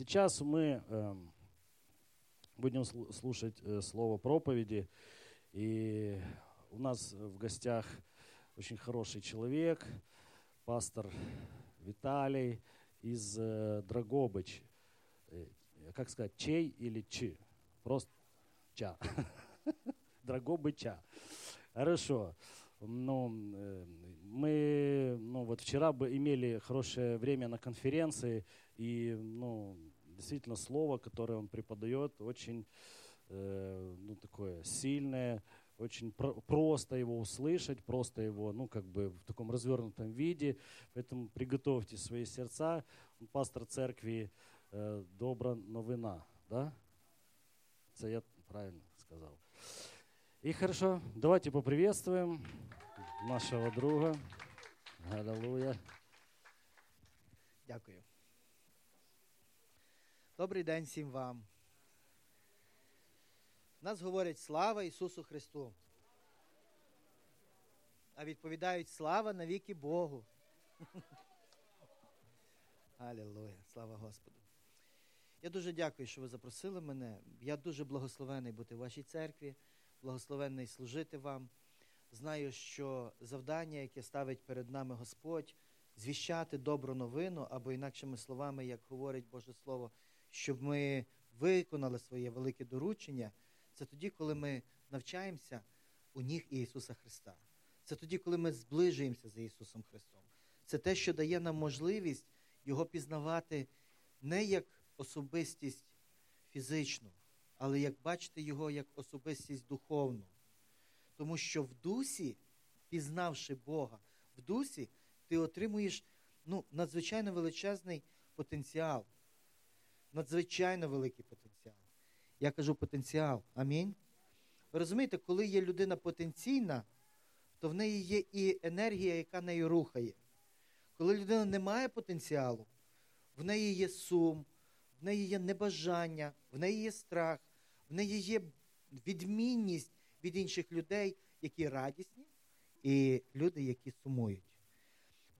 Сейчас мы эм, будем слушать э, слово проповеди. И у нас в гостях очень хороший человек, пастор Виталий из э, Драгобыч. Э, как сказать, чей или чи? Просто ча. Драгобыча. Хорошо. Ну, мы ну, вот вчера бы имели хорошее время на конференции, и ну, действительно слово, которое он преподает, очень э, ну, такое сильное, очень про- просто его услышать, просто его, ну, как бы в таком развернутом виде. Поэтому приготовьте свои сердца. Он пастор церкви э, Добра Новина, да? Это я правильно сказал. И хорошо, давайте поприветствуем нашего друга. Аллилуйя. Дякую. Добрий день всім вам. Нас говорять слава Ісусу Христу. А відповідають слава навіки Богу. Алілуя, слава Господу. Я дуже дякую, що ви запросили мене. Я дуже благословений бути в вашій церкві, благословений служити вам. Знаю, що завдання, яке ставить перед нами Господь, звіщати добру новину, або інакшими словами, як говорить Боже Слово, щоб ми виконали своє велике доручення, це тоді, коли ми навчаємося у ніг Ісуса Христа. Це тоді, коли ми зближуємося з Ісусом Христом. Це те, що дає нам можливість Його пізнавати не як особистість фізичну, але як бачити Його як особистість духовну. Тому що в дусі, пізнавши Бога, в дусі ти отримуєш ну, надзвичайно величезний потенціал надзвичайно великий потенціал. Я кажу потенціал. Амінь. Ви розумієте, коли є людина потенційна, то в неї є і енергія, яка нею рухає. Коли людина не має потенціалу, в неї є сум, в неї є небажання, в неї є страх, в неї є відмінність від інших людей, які радісні, і люди, які сумують.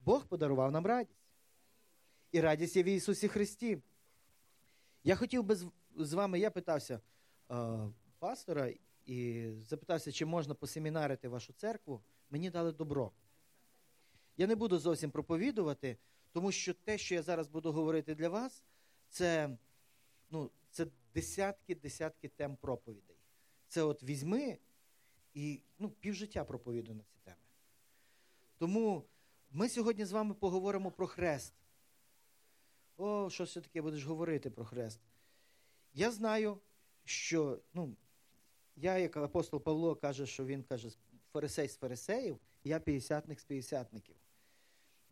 Бог подарував нам радість. І радість є в Ісусі Христі. Я хотів би з вами, я питався е, пастора і запитався, чи можна посемінарити вашу церкву. Мені дали добро. Я не буду зовсім проповідувати, тому що те, що я зараз буду говорити для вас, це ну, це десятки-десятки тем проповідей. Це от візьми і ну, півжиття проповіду на ці теми. Тому ми сьогодні з вами поговоримо про хрест. О, що все таке будеш говорити про хрест? Я знаю, що ну, я, як апостол Павло, каже, що він каже, фарисей з фарисеїв, я п'ятдесятник з п'ятдесятників.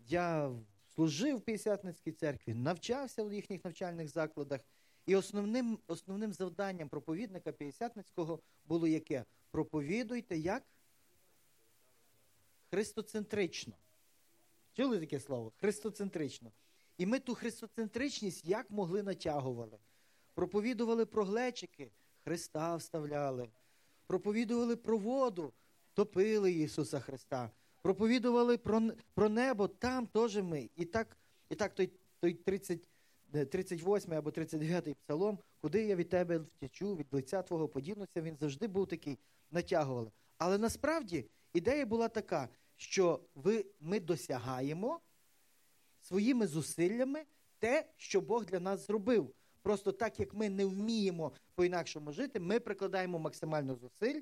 Я служив в п'ятдесятницькій церкві, навчався в їхніх навчальних закладах. І основним основним завданням проповідника п'ятдесятницького було яке? Проповідуйте як? Христоцентрично. Чули таке слово? Христоцентрично. І ми ту христоцентричність як могли натягували. Проповідували про глечики, Христа вставляли. Проповідували про воду, топили Ісуса Христа. Проповідували про про небо, там теж ми. І так і так той той 30, 38 або 39 псалом, куди я від тебе втечу, від лиця Твого подінуся, він завжди був такий, натягували. Але насправді ідея була така, що ви, ми досягаємо своїми зусиллями те, що Бог для нас зробив. Просто так як ми не вміємо по-інакшому жити, ми прикладаємо максимально зусиль,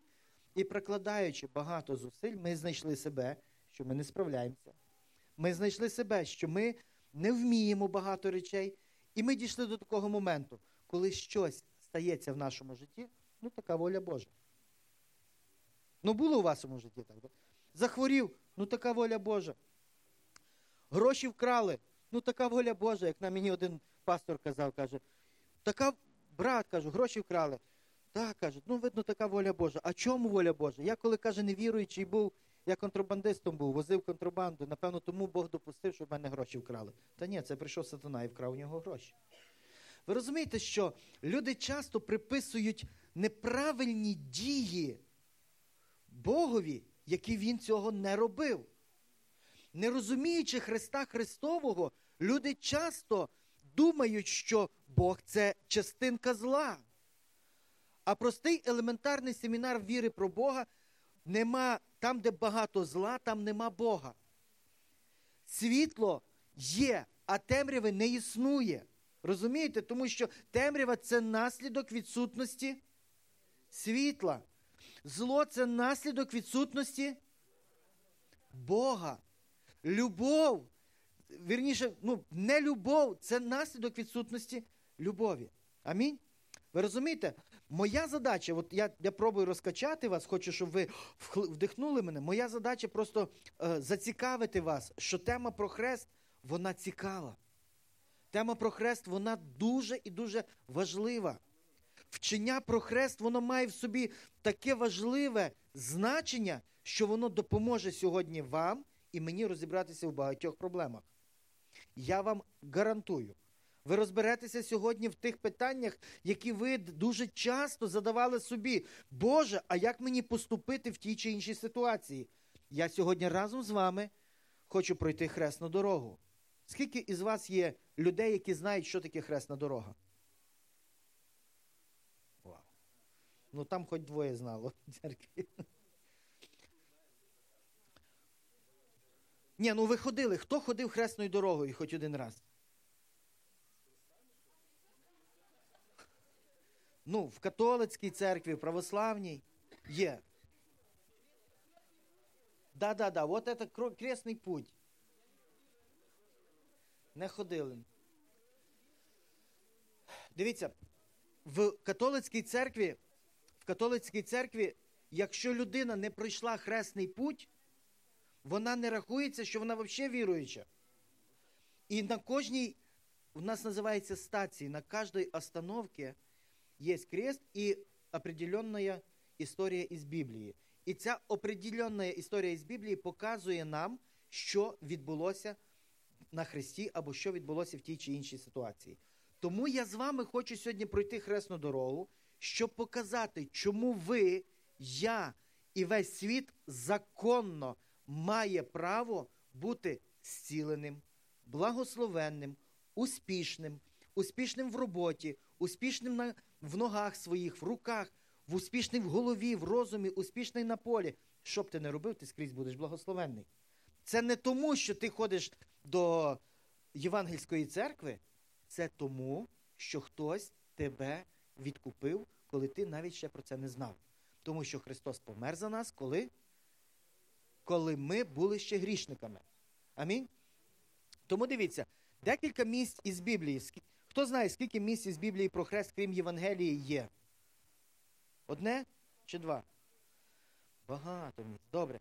і прикладаючи багато зусиль, ми знайшли себе, що ми не справляємося. Ми знайшли себе, що ми не вміємо багато речей, і ми дійшли до такого моменту, коли щось стається в нашому житті, ну така воля Божа. Ну, було у вашому житті так. Захворів, ну така воля Божа. Гроші вкрали. Ну, така воля Божа, як на мені один пастор казав, каже, така брат, кажу, гроші вкрали. Так, каже, ну, видно, така воля Божа. А чому воля Божа? Я коли каже, невіруючий був, я контрабандистом був, возив контрабанду, напевно, тому Бог допустив, щоб мене гроші вкрали. Та ні, це прийшов сатана і вкрав у нього гроші. Ви розумієте, що люди часто приписують неправильні дії Богові, які він цього не робив. Не розуміючи Христа Христового, люди часто думають, що Бог це частинка зла. А простий елементарний семінар віри про Бога нема там, де багато зла, там нема Бога. Світло є, а темряви не існує. Розумієте? Тому що темрява це наслідок відсутності світла. Зло це наслідок відсутності Бога. Любов, вірніше, ну, не любов це наслідок відсутності любові. Амінь. Ви розумієте? Моя задача, от я я пробую розкачати вас, хочу, щоб ви вдихнули мене. Моя задача просто е, зацікавити вас, що тема про хрест, вона цікава. Тема про хрест, вона дуже і дуже важлива. Вчення про хрест, воно має в собі таке важливе значення, що воно допоможе сьогодні вам і мені розібратися в багатьох проблемах. Я вам гарантую. Ви розберетеся сьогодні в тих питаннях, які ви дуже часто задавали собі. Боже, а як мені поступити в тій чи іншій ситуації? Я сьогодні разом з вами хочу пройти хресну дорогу. Скільки із вас є людей, які знають, що таке хресна дорога? Вау. Ну там хоч двоє знало церкві. Ні, ну ви ходили. Хто ходив хресною дорогою хоч один раз? Ну, в католицькій церкві, в православній є. Да, да, да, от це кресний путь. Не ходили. Дивіться, в католицькій церкві, в католицькій церкві, якщо людина не пройшла хресний путь, вона не рахується, що вона взагалі віруюча. І на кожній, у нас називається стації, на кожній остановці є крест і определенна історія із Біблії. І ця определенна історія із Біблії показує нам, що відбулося на Христі або що відбулося в тій чи іншій ситуації. Тому я з вами хочу сьогодні пройти хресну дорогу, щоб показати, чому ви, я і весь світ законно має право бути зціленим, благословенним, успішним, успішним в роботі, успішним на, в ногах своїх, в руках, в успішним в голові, в розумі, успішний на полі. Що б ти не робив, ти скрізь будеш благословенний. Це не тому, що ти ходиш до Євангельської церкви, це тому, що хтось тебе відкупив, коли ти навіть ще про це не знав. Тому що Христос помер за нас, коли коли ми були ще грішниками. Амінь. Тому дивіться, декілька місць із Біблії. Хто знає, скільки місць із Біблії про хрест, крім Євангелії, є? Одне чи два? Багато місць. Добре.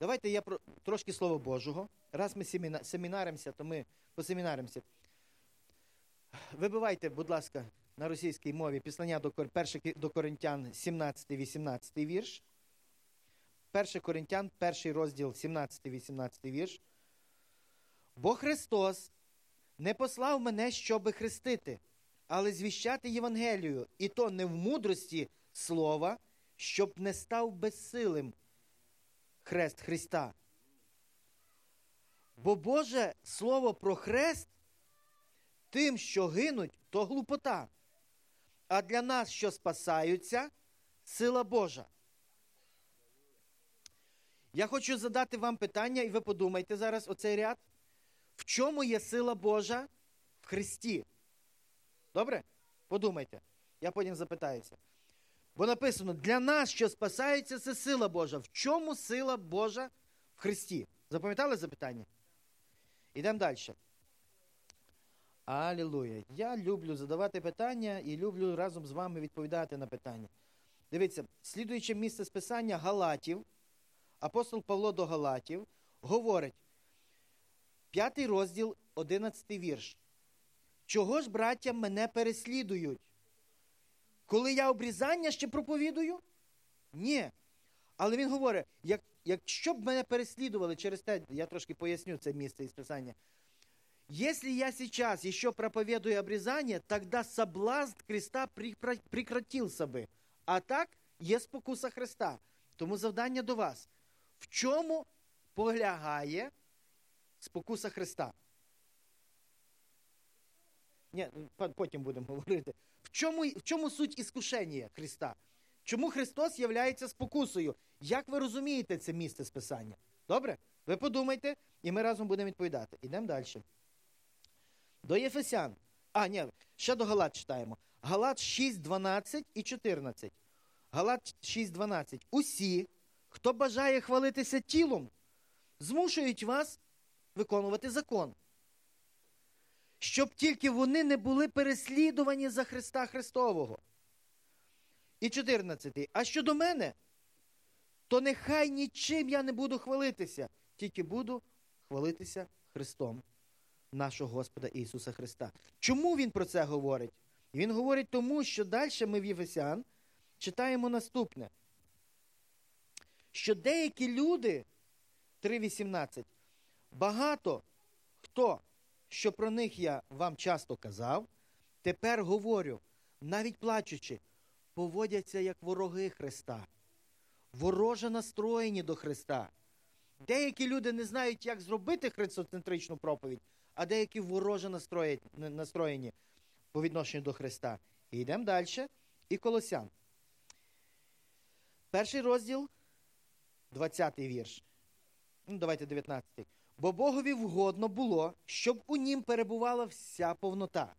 Давайте я про трошки Слова Божого. Раз ми семінаримося, то ми посемінаримося. Вибивайте, будь ласка, на російській мові післання до, до Коринтян 17-18 вірш. 1 Коринтян, перший розділ, 17-18 вірш. Бо Христос не послав мене, щоби хрестити, але звіщати Євангелію, і то не в мудрості слова, щоб не став безсилим хрест Христа. Бо Боже Слово про хрест тим, що гинуть, то глупота. А для нас, що спасаються, сила Божа. Я хочу задати вам питання, і ви подумайте зараз оцей ряд. В чому є сила Божа в Христі? Добре? Подумайте. Я потім запитаюся. Бо написано: для нас, що спасаються, це сила Божа. В чому сила Божа в Христі? Запам'ятали запитання? Ідемо далі. Алілуя. Я люблю задавати питання і люблю разом з вами відповідати на питання. Дивіться, слідуюче місце списання Галатів апостол Павло до Галатів говорить, п'ятий розділ, одинадцятий вірш. Чого ж, браття, мене переслідують? Коли я обрізання ще проповідую? Ні. Але він говорить, як, якщо б мене переслідували через те, я трошки поясню це місце із Писання. Если я сейчас еще проповедую обрезание, тогда соблазн креста прекратился бы. А так є спокуса Христа. Тому завдання до вас. В чому полягає спокуса Христа? Ні, потім будемо говорити. В чому в чому суть іскушення Христа? Чому Христос являється спокусою? Як ви розумієте це місце списання? Добре? Ви подумайте, і ми разом будемо відповідати. Ідемо далі. До Єфесян. А, ні, ще до Галат читаємо. Галат 6, 12 і 14. Галат 6, 12. Усі, хто бажає хвалитися тілом, змушують вас виконувати закон. Щоб тільки вони не були переслідувані за Христа Христового. І 14. А щодо мене, то нехай нічим я не буду хвалитися, тільки буду хвалитися Христом нашого Господа Ісуса Христа. Чому Він про це говорить? Він говорить тому, що далі ми в Єфесян читаємо наступне. Що деякі люди, 3.18, багато хто, що про них я вам часто казав, тепер говорю, навіть плачучи, поводяться як вороги Христа, вороже настроєні до Христа. Деякі люди не знають, як зробити христоцентричну проповідь, а деякі вороже настроєні по відношенню до Христа. І йдемо далі. І Колосян. Перший розділ, 20-й вірш. Ну, Давайте 19-й. Бо Богові вгодно було, щоб у нім перебувала вся повнота.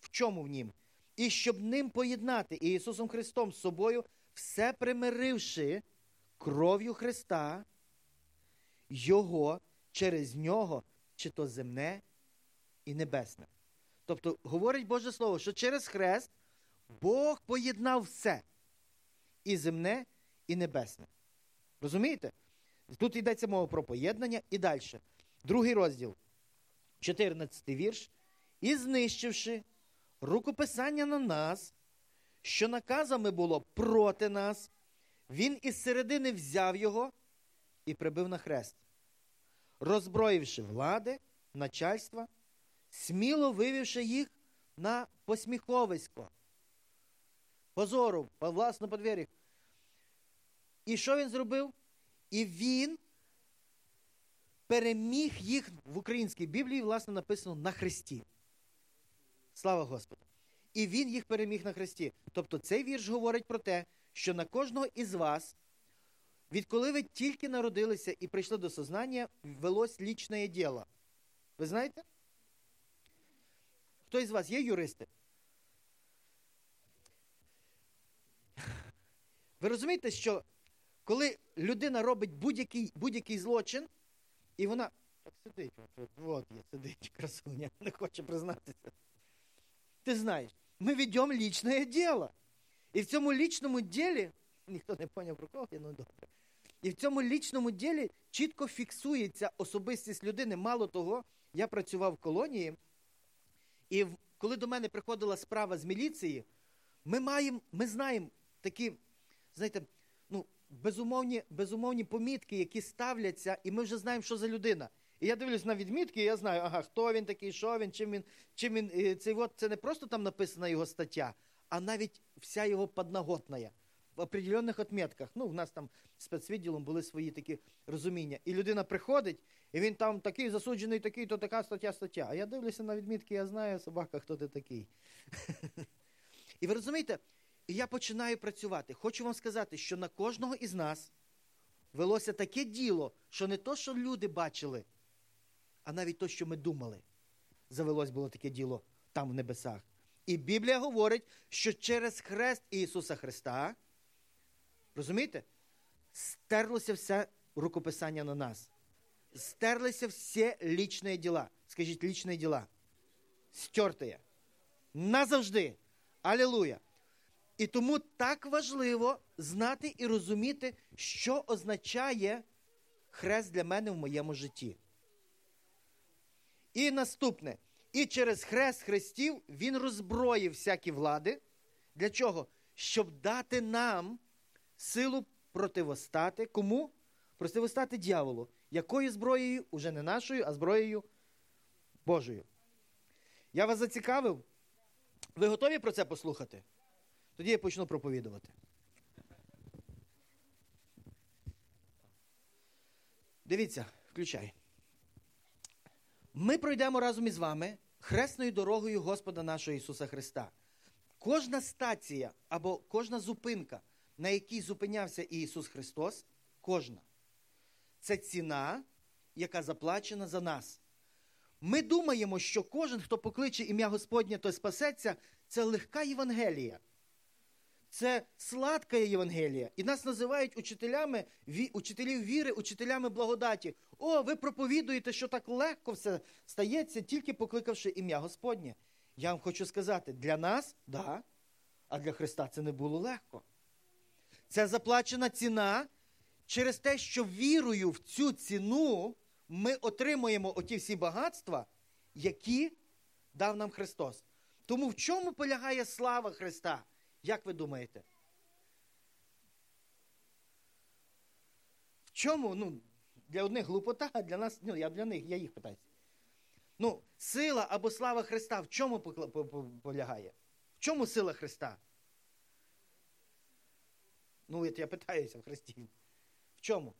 В чому в нім? І щоб ним поєднати Ісусом Христом з собою, все примиривши кров'ю Христа, Його через нього, чи то земне і небесне. Тобто, говорить Боже Слово, що через хрест Бог поєднав все і земне, і небесне. Розумієте? Тут йдеться мова про поєднання і далі. Другий розділ, 14 вірш. І знищивши рукописання на нас, що наказами було проти нас, він із середини взяв його і прибив на хрест, роззброївши влади, начальства, сміло вивівши їх на посміховисько, позору, по власну подвір'я. І що він зробив? І він переміг їх в українській Біблії, власне, написано на хресті. Слава Господу! І він їх переміг на хресті. Тобто цей вірш говорить про те, що на кожного із вас, відколи ви тільки народилися і прийшли до сознання, велось лічне діло. Ви знаєте? Хто із вас є юристи? Ви розумієте, що коли людина робить будь-який будь-який злочин, і вона так сидить, от є, сидить, красуня, не хоче признатися. Ти знаєш, ми ведемо лічне діло. І в цьому лічному ділі, ніхто не поняв про кого, ну добре. І в цьому лічному ділі чітко фіксується особистість людини. Мало того, я працював в колонії, і коли до мене приходила справа з міліції, ми маємо, ми знаємо такі, знаєте, безумовні безумовні помітки, які ставляться, і ми вже знаємо, що за людина. І я дивлюсь на відмітки, і я знаю, ага, хто він такий, що він, чим він, чим він. Цей от, Це не просто там написана його стаття, а навіть вся його подноготна. В определенних отметках. Ну, в нас там спецвідділом були свої такі розуміння. І людина приходить, і він там такий засуджений, такий, то така стаття, стаття. А я дивлюся на відмітки, я знаю, собака, хто ти такий. І ви розумієте, і я починаю працювати. Хочу вам сказати, що на кожного із нас велося таке діло, що не то, що люди бачили, а навіть то, що ми думали. Завелось було таке діло там в небесах. І Біблія говорить, що через хрест Ісуса Христа, розумієте, стерлося все рукописання на нас. Стерлися всі лічні діла. Скажіть, лічні діла. Стертые. Назавжди. Алілуя. І тому так важливо знати і розуміти, що означає хрест для мене в моєму житті. І наступне. І через хрест хрестів він роззброїв всякі влади. Для чого? Щоб дати нам силу противостати. Кому? Противостати дьяволу. Якою зброєю? Уже не нашою, а зброєю Божою. Я вас зацікавив? Ви готові про це послухати? Тоді я почну проповідувати. Дивіться, включай. Ми пройдемо разом із вами хресною дорогою Господа нашого Ісуса Христа. Кожна стація або кожна зупинка, на якій зупинявся Ісус Христос, кожна, це ціна, яка заплачена за нас. Ми думаємо, що кожен, хто покличе ім'я Господнє, той спасеться, це легка Євангелія. Це сладка Євангелія. І нас називають учителями, учителів віри, учителями благодаті. О, ви проповідуєте, що так легко все стається, тільки покликавши ім'я Господнє. Я вам хочу сказати, для нас, да, а для Христа це не було легко. Це заплачена ціна через те, що вірою в цю ціну ми отримуємо оті всі багатства, які дав нам Христос. Тому в чому полягає слава Христа? Як ви думаєте? В чому? Ну, для одних глупота, а для нас, ну, я для них, я їх питаю. Ну, сила або слава Христа в чому полягає? В чому сила Христа? Ну, я питаюся в Христі. В чому?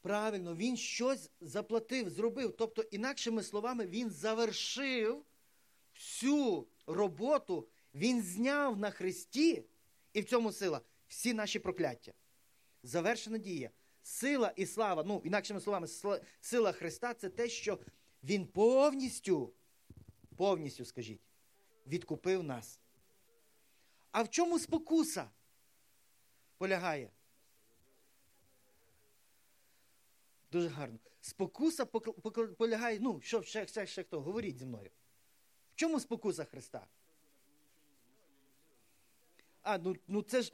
Правильно, він щось заплатив, зробив. Тобто, інакшими словами, він завершив всю роботу, він зняв на Христі, і в цьому сила, всі наші прокляття. Завершена дія. Сила і слава, ну, інакшими словами, сила Христа це те, що Він повністю, повністю, скажіть, відкупив нас. А в чому спокуса полягає? Дуже гарно. Спокуса полягає, ну, що ще, ще, ще хто? Говоріть зі мною. В чому спокуса Христа? А, ну ну це ж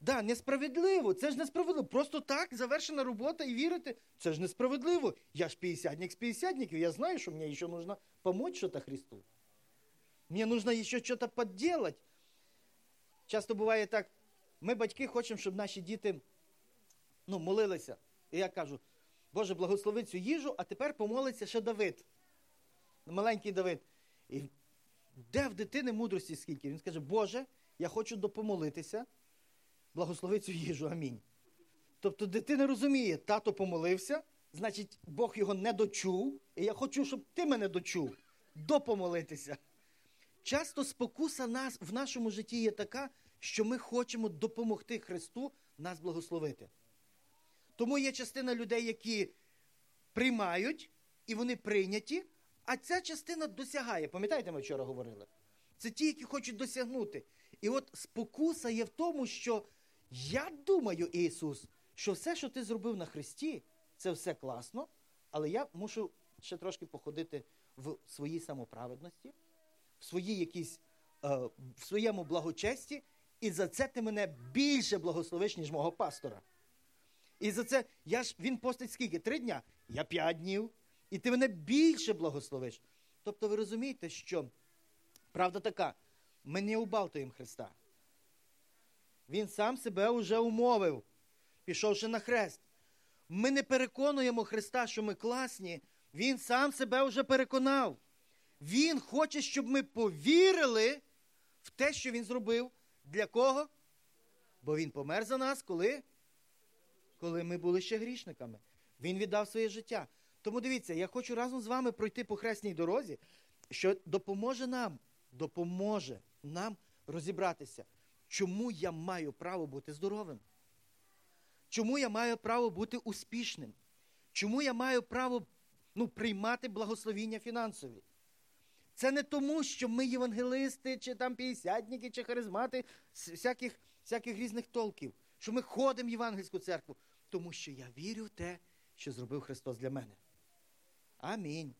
да, несправедливо, це ж несправедливо. Просто так завершена робота і вірити, це ж несправедливо. Я ж п'ятдесятник з п'ятдесятників, я знаю, що мені ще нужно помочь что-то Христу. Мені нужно ще что-то. Часто буває так, ми, батьки, хочемо, щоб наші діти ну, молилися. І я кажу, Боже, благослови цю їжу, а тепер помолиться ще Давид. Маленький Давид. І де в дитини мудрості скільки? Він скаже, Боже, я хочу допомолитися, благослови цю їжу, амінь. Тобто дитина розуміє, тато помолився, значить, Бог його не дочув, і я хочу, щоб ти мене дочув, допомолитися. Часто спокуса нас в нашому житті є така, що ми хочемо допомогти Христу нас благословити. Тому є частина людей, які приймають, і вони прийняті, а ця частина досягає. Пам'ятаєте, ми вчора говорили? Це ті, які хочуть досягнути. І от спокуса є в тому, що я думаю, Ісус, що все, що ти зробив на Христі, це все класно, але я мушу ще трошки походити в своїй самоправедності, в своїй якійсь, е, в своєму благочесті, і за це ти мене більше благословиш, ніж мого пастора. І за це я ж він постить скільки? Три дня? Я п'ять днів. І ти мене більше благословиш. Тобто ви розумієте, що правда така, ми не убалтуємо Христа. Він сам себе уже умовив, пішовши на хрест. Ми не переконуємо Христа, що ми класні. Він сам себе вже переконав. Він хоче, щоб ми повірили в те, що він зробив. Для кого? Бо він помер за нас, коли? Коли ми були ще грішниками. Він віддав своє життя. Тому дивіться, я хочу разом з вами пройти по хресній дорозі, що допоможе нам, допоможе нам розібратися, чому я маю право бути здоровим. Чому я маю право бути успішним? Чому я маю право ну, приймати благословіння фінансові? Це не тому, що ми євангелисти, чи там п'ятдесятники, чи харизмати всяких всяких різних толків, що ми ходимо в євангельську церкву, тому що я вірю в те, що зробив Христос для мене. Амінь.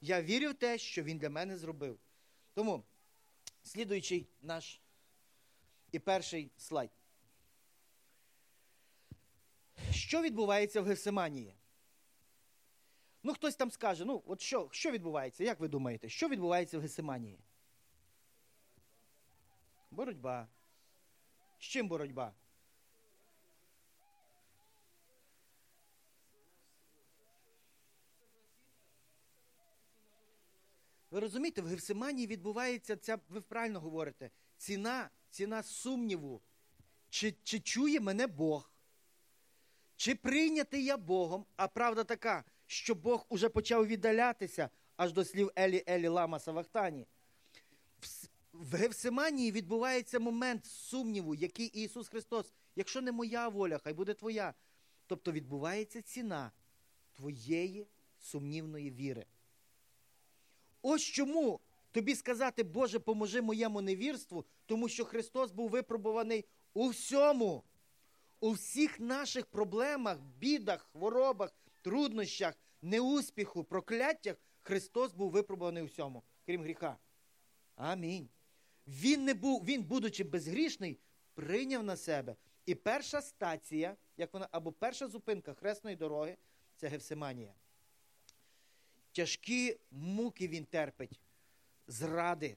Я вірю в те, що Він для мене зробив. Тому, слідуючий наш і перший слайд. Що відбувається в Гефсиманії? Ну, хтось там скаже, ну, от що що відбувається? Як ви думаєте, що відбувається в Гесеманії? Боротьба. З чим боротьба? Ви розумієте, в Гефсиманії відбувається ця, ви правильно говорите, ціна, ціна сумніву. Чи, Чи чує мене Бог? Чи прийнятий я Богом? А правда така, що Бог уже почав віддалятися, аж до слів Елі Елі Лама Савахтані. В Гевсиманії відбувається момент сумніву, який Ісус Христос, якщо не моя воля, хай буде твоя. Тобто відбувається ціна твоєї сумнівної віри. Ось чому тобі сказати, Боже, поможи моєму невірству, тому що Христос був випробуваний у всьому, у всіх наших проблемах, бідах, хворобах, труднощах, неуспіху, прокляттях. Христос був випробуваний у всьому, крім гріха. Амінь. Він, не був, він, будучи безгрішний, прийняв на себе. І перша стація, як вона, або перша зупинка хресної дороги це Гевсиманія. Тяжкі муки він терпить, зради.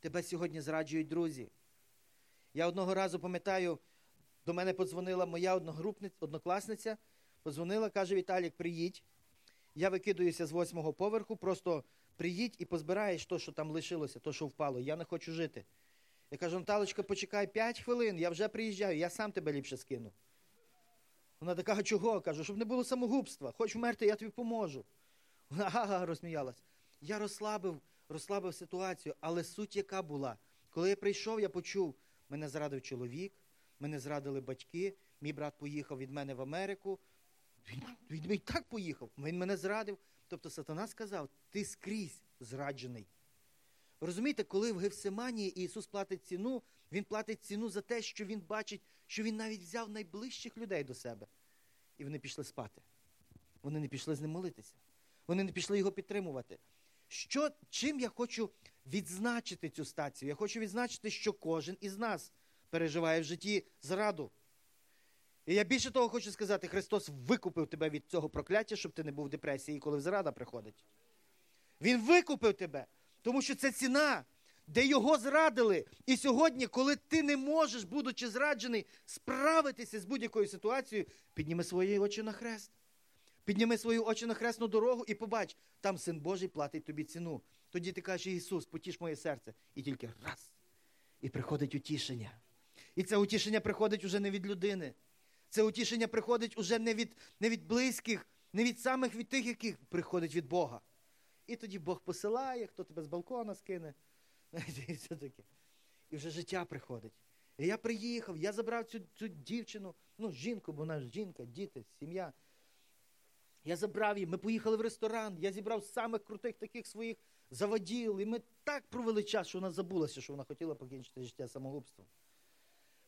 Тебе сьогодні зраджують друзі. Я одного разу пам'ятаю, до мене подзвонила моя одногрупниця, однокласниця, подзвонила, каже: Віталік, приїдь. Я викидуюся з восьмого поверху, просто приїдь і позбираєш то, що там лишилося, то, що впало. Я не хочу жити. Я кажу, Наталочка, почекай 5 хвилин, я вже приїжджаю, я сам тебе ліпше скину. Вона така, чого? Кажу, щоб не було самогубства. Хоч вмерти, я тобі поможу. Вона ага, розсміялась. Я розслабив, розслабив ситуацію, але суть яка була. Коли я прийшов, я почув, мене зрадив чоловік, мене зрадили батьки, мій брат поїхав від мене в Америку. Він, він, він так поїхав, він мене зрадив. Тобто сатана сказав, ти скрізь зраджений. Розумієте, коли в Гевсиманії Ісус платить ціну, Він платить ціну за те, що Він бачить, що Він навіть взяв найближчих людей до себе. І вони пішли спати. Вони не пішли з ним молитися. Вони не пішли його підтримувати. Що, Чим я хочу відзначити цю стацію? Я хочу відзначити, що кожен із нас переживає в житті зраду. І я більше того хочу сказати, Христос викупив тебе від цього прокляття, щоб ти не був в депресії, коли зрада приходить. Він викупив тебе, тому що це ціна, де його зрадили. І сьогодні, коли ти не можеш, будучи зраджений, справитися з будь-якою ситуацією, підніми свої очі на хрест. Підніми свої очі на хресну дорогу і побач, там син Божий платить тобі ціну. Тоді ти кажеш, Ісус, потіш моє серце. І тільки раз. І приходить утішення. І це утішення приходить уже не від людини. Це утішення приходить уже не від не від близьких, не від самих від тих, яких приходить від Бога. І тоді Бог посилає, хто тебе з балкона скине. І все таке. І вже життя приходить. І я приїхав, я забрав цю цю дівчину, ну, жінку, бо вона ж жінка, діти, сім'я. Я забрав її, ми поїхали в ресторан, я зібрав самих крутих таких своїх заводіл, і ми так провели час, що вона забулася, що вона хотіла покінчити життя самогубством.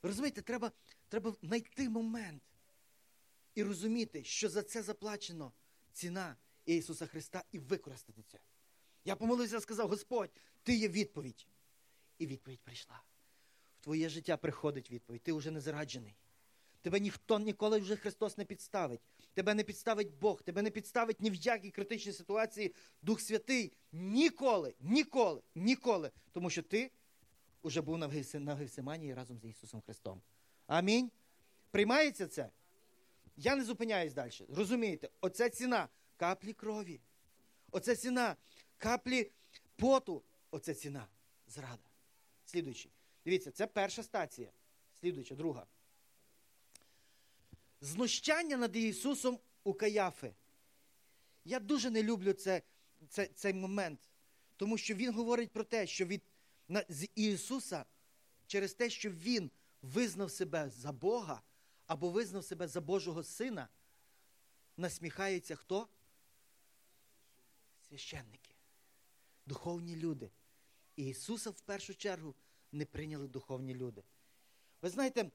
Розумієте, треба треба знайти момент і розуміти, що за це заплачено ціна Ісуса Христа і використати це. Я помолився і сказав, Господь, ти є відповідь. І відповідь прийшла. В твоє життя приходить відповідь. Ти вже не зраджений. Тебе ніхто ніколи вже Христос не підставить. Тебе не підставить Бог, тебе не підставить ні в якій критичній ситуації Дух Святий. Ніколи, ніколи, ніколи. Тому що ти вже був на Гевсиманії разом з Ісусом Христом. Амінь. Приймається це? Я не зупиняюсь далі. Розумієте, оця ціна каплі крові. Оця ціна каплі поту. Оця ціна зрада. Слідуючий. Дивіться, це перша стація. Слідуюча, друга. Знущання над Ісусом у Каяфи. Я дуже не люблю це, це, цей момент, тому що Він говорить про те, що від з Ісуса через те, що Він визнав себе за Бога або визнав себе за Божого Сина, насміхається хто? Священники, духовні люди. І Ісуса в першу чергу не прийняли духовні люди. Ви знаєте,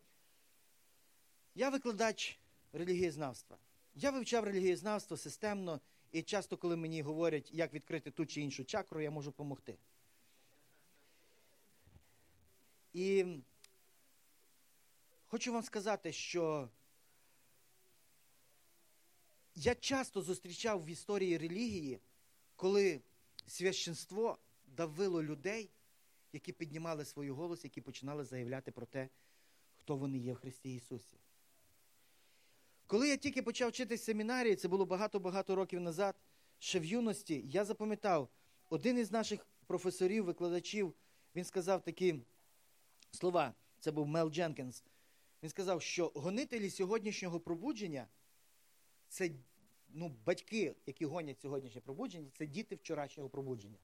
я викладач релігієзнавства. Я вивчав релігієзнавство системно, і часто, коли мені говорять, як відкрити ту чи іншу чакру, я можу допомогти. І хочу вам сказати, що я часто зустрічав в історії релігії, коли священство давило людей, які піднімали свою голос, які починали заявляти про те, хто вони є в Христі Ісусі. Коли я тільки почав вчитися в семінарії, це було багато-багато років назад, ще в юності, я запам'ятав, один із наших професорів, викладачів, він сказав такі слова, це був Мел Дженкінс. Він сказав, що гонителі сьогоднішнього пробудження це ну, батьки, які гонять сьогоднішнє пробудження, це діти вчорашнього пробудження.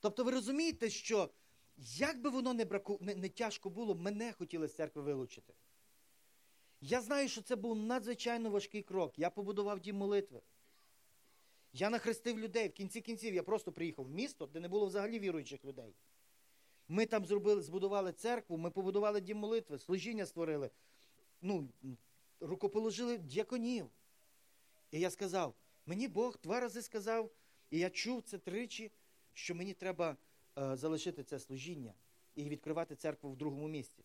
Тобто ви розумієте, що як би воно не, браку, не, не тяжко було, мене хотіли з церкви вилучити. Я знаю, що це був надзвичайно важкий крок. Я побудував дім молитви. Я нахрестив людей. В кінці кінців я просто приїхав в місто, де не було взагалі віруючих людей. Ми там зробили, збудували церкву, ми побудували дім молитви, служіння створили, ну, рукоположили дяконів. І я сказав: мені Бог два рази сказав, і я чув це тричі, що мені треба е, залишити це служіння і відкривати церкву в другому місці.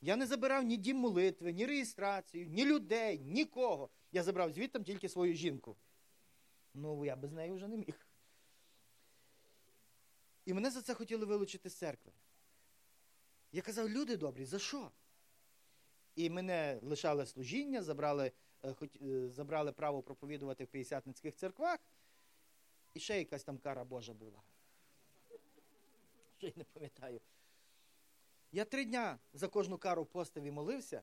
Я не забирав ні дім молитви, ні реєстрацію, ні людей, нікого. Я забрав звідти тільки свою жінку. Ну, я без неї вже не міг. І мене за це хотіли вилучити з церкви. Я казав, люди добрі, за що? І мене лишали служіння, забрали е, е, забрали право проповідувати в п'ятдесятницьких церквах, і ще якась там кара Божа була. Що я не пам'ятаю. Я три дня за кожну кару постав і молився,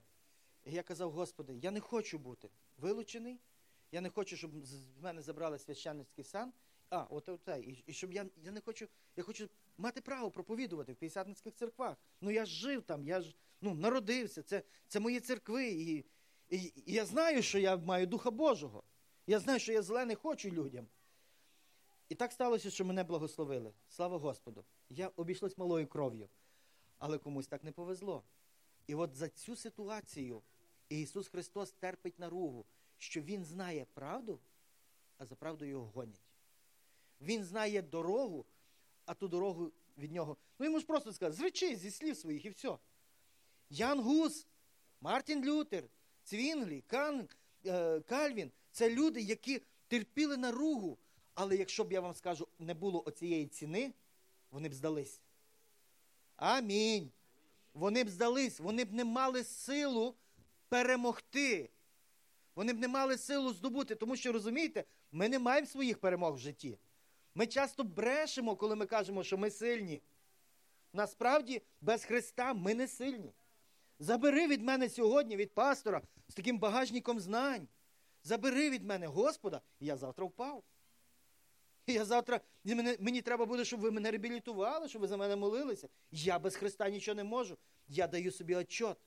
і я казав, Господи, я не хочу бути вилучений, я не хочу, щоб з мене забрали священницький сан. А, от оце, і, і щоб я я не хочу, я хочу мати право проповідувати в п'ятдесятницьких церквах. Ну я ж жив там, я ж ну, народився, це це мої церкви. І, і, і я знаю, що я маю Духа Божого. Я знаю, що я зле не хочу людям. І так сталося, що мене благословили. Слава Господу. Я обійшлось малою кров'ю, але комусь так не повезло. І от за цю ситуацію Ісус Христос терпить наругу, що Він знає правду, а за правду його гонять. Він знає дорогу, а ту дорогу від нього. Ну йому ж просто сказати, звичай зі слів своїх і все. Ян Гус, Мартін Лютер, Цвінглі, Кан, е, Кальвін це люди, які терпіли наругу. Але якщо б я вам скажу, не було оцієї ціни, вони б здались. Амінь. Вони б здались, вони б не мали силу перемогти. Вони б не мали силу здобути, тому що розумієте, ми не маємо своїх перемог в житті. Ми часто брешемо, коли ми кажемо, що ми сильні. Насправді, без Христа ми не сильні. Забери від мене сьогодні, від пастора, з таким багажником знань. Забери від мене Господа, і я завтра впав. Я завтра, мені, мені треба буде, щоб ви мене реабілітували, щоб ви за мене молилися. Я без Христа нічого не можу. Я даю собі отчот,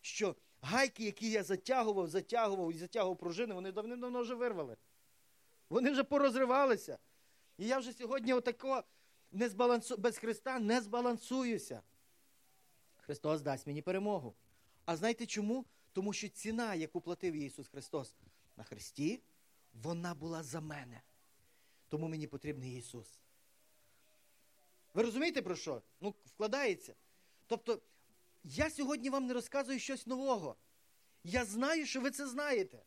що гайки, які я затягував, затягував і затягував пружини, вони давним-давно вже вирвали. Вони вже порозривалися. І я вже сьогодні отако не збалансу... без Христа не збалансуюся. Христос дасть мені перемогу. А знаєте чому? Тому що ціна, яку платив Ісус Христос на Христі, вона була за мене. Тому мені потрібний Ісус. Ви розумієте про що? Ну, вкладається. Тобто, я сьогодні вам не розказую щось нового. Я знаю, що ви це знаєте.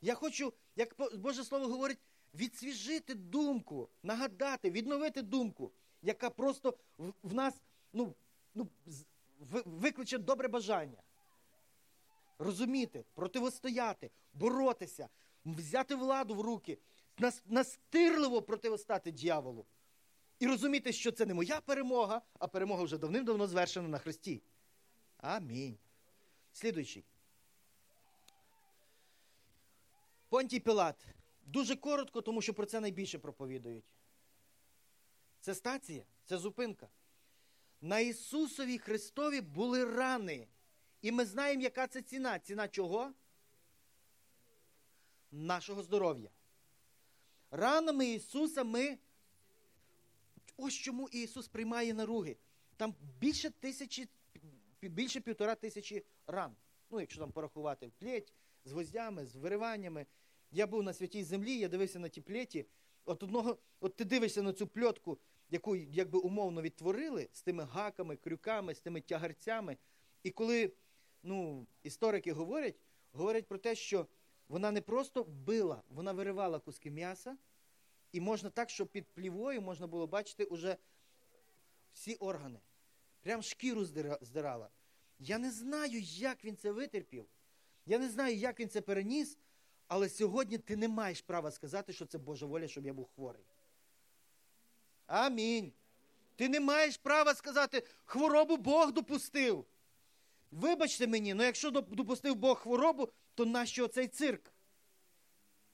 Я хочу, як Боже Слово говорить, відсвіжити думку, нагадати, відновити думку, яка просто в, нас ну, ну, викличе добре бажання. Розуміти, противостояти, боротися, взяти владу в руки, настирливо противостати дьяволу. І розуміти, що це не моя перемога, а перемога вже давним-давно звершена на Христі. Амінь. Слідуючий. Понтій Пилат. Дуже коротко, тому що про це найбільше проповідують. Це стація, це зупинка. На Ісусові Христові були рани. І ми знаємо, яка це ціна. Ціна чого? Нашого здоров'я. Ранами Ісуса ми. Ось чому Ісус приймає наруги. Там більше тисячі, більше півтора тисячі ран. Ну, якщо там порахувати плеть з гвоздями, з вириваннями. Я був на святій землі, я дивився на ті плеті. От одного, от ти дивишся на цю пльотку, яку якби умовно відтворили з тими гаками, крюками, з тими тягарцями. І коли ну, історики говорять, говорять про те, що вона не просто била, вона виривала куски м'яса, і можна так, що під плівою можна було бачити уже всі органи. Прям шкіру здирала. Я не знаю, як він це витерпів. Я не знаю, як він це переніс. Але сьогодні ти не маєш права сказати, що це Божа воля, щоб я був хворий. Амінь. Ти не маєш права сказати, хворобу Бог допустив. Вибачте мені, але якщо допустив Бог хворобу, то нащо цей цирк?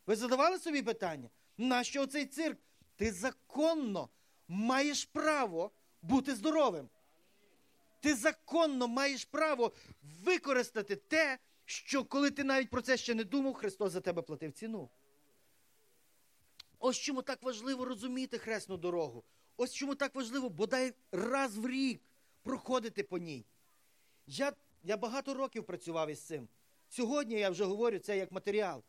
Ви задавали собі питання? Нащо оцей цирк? Ти законно маєш право бути здоровим. Ти законно маєш право використати те, що коли ти навіть про це ще не думав, Христос за тебе платив ціну. Ось чому так важливо розуміти хресну дорогу. Ось чому так важливо, бодай раз в рік проходити по ній. Я я багато років працював із цим. Сьогодні я вже говорю це як матеріал.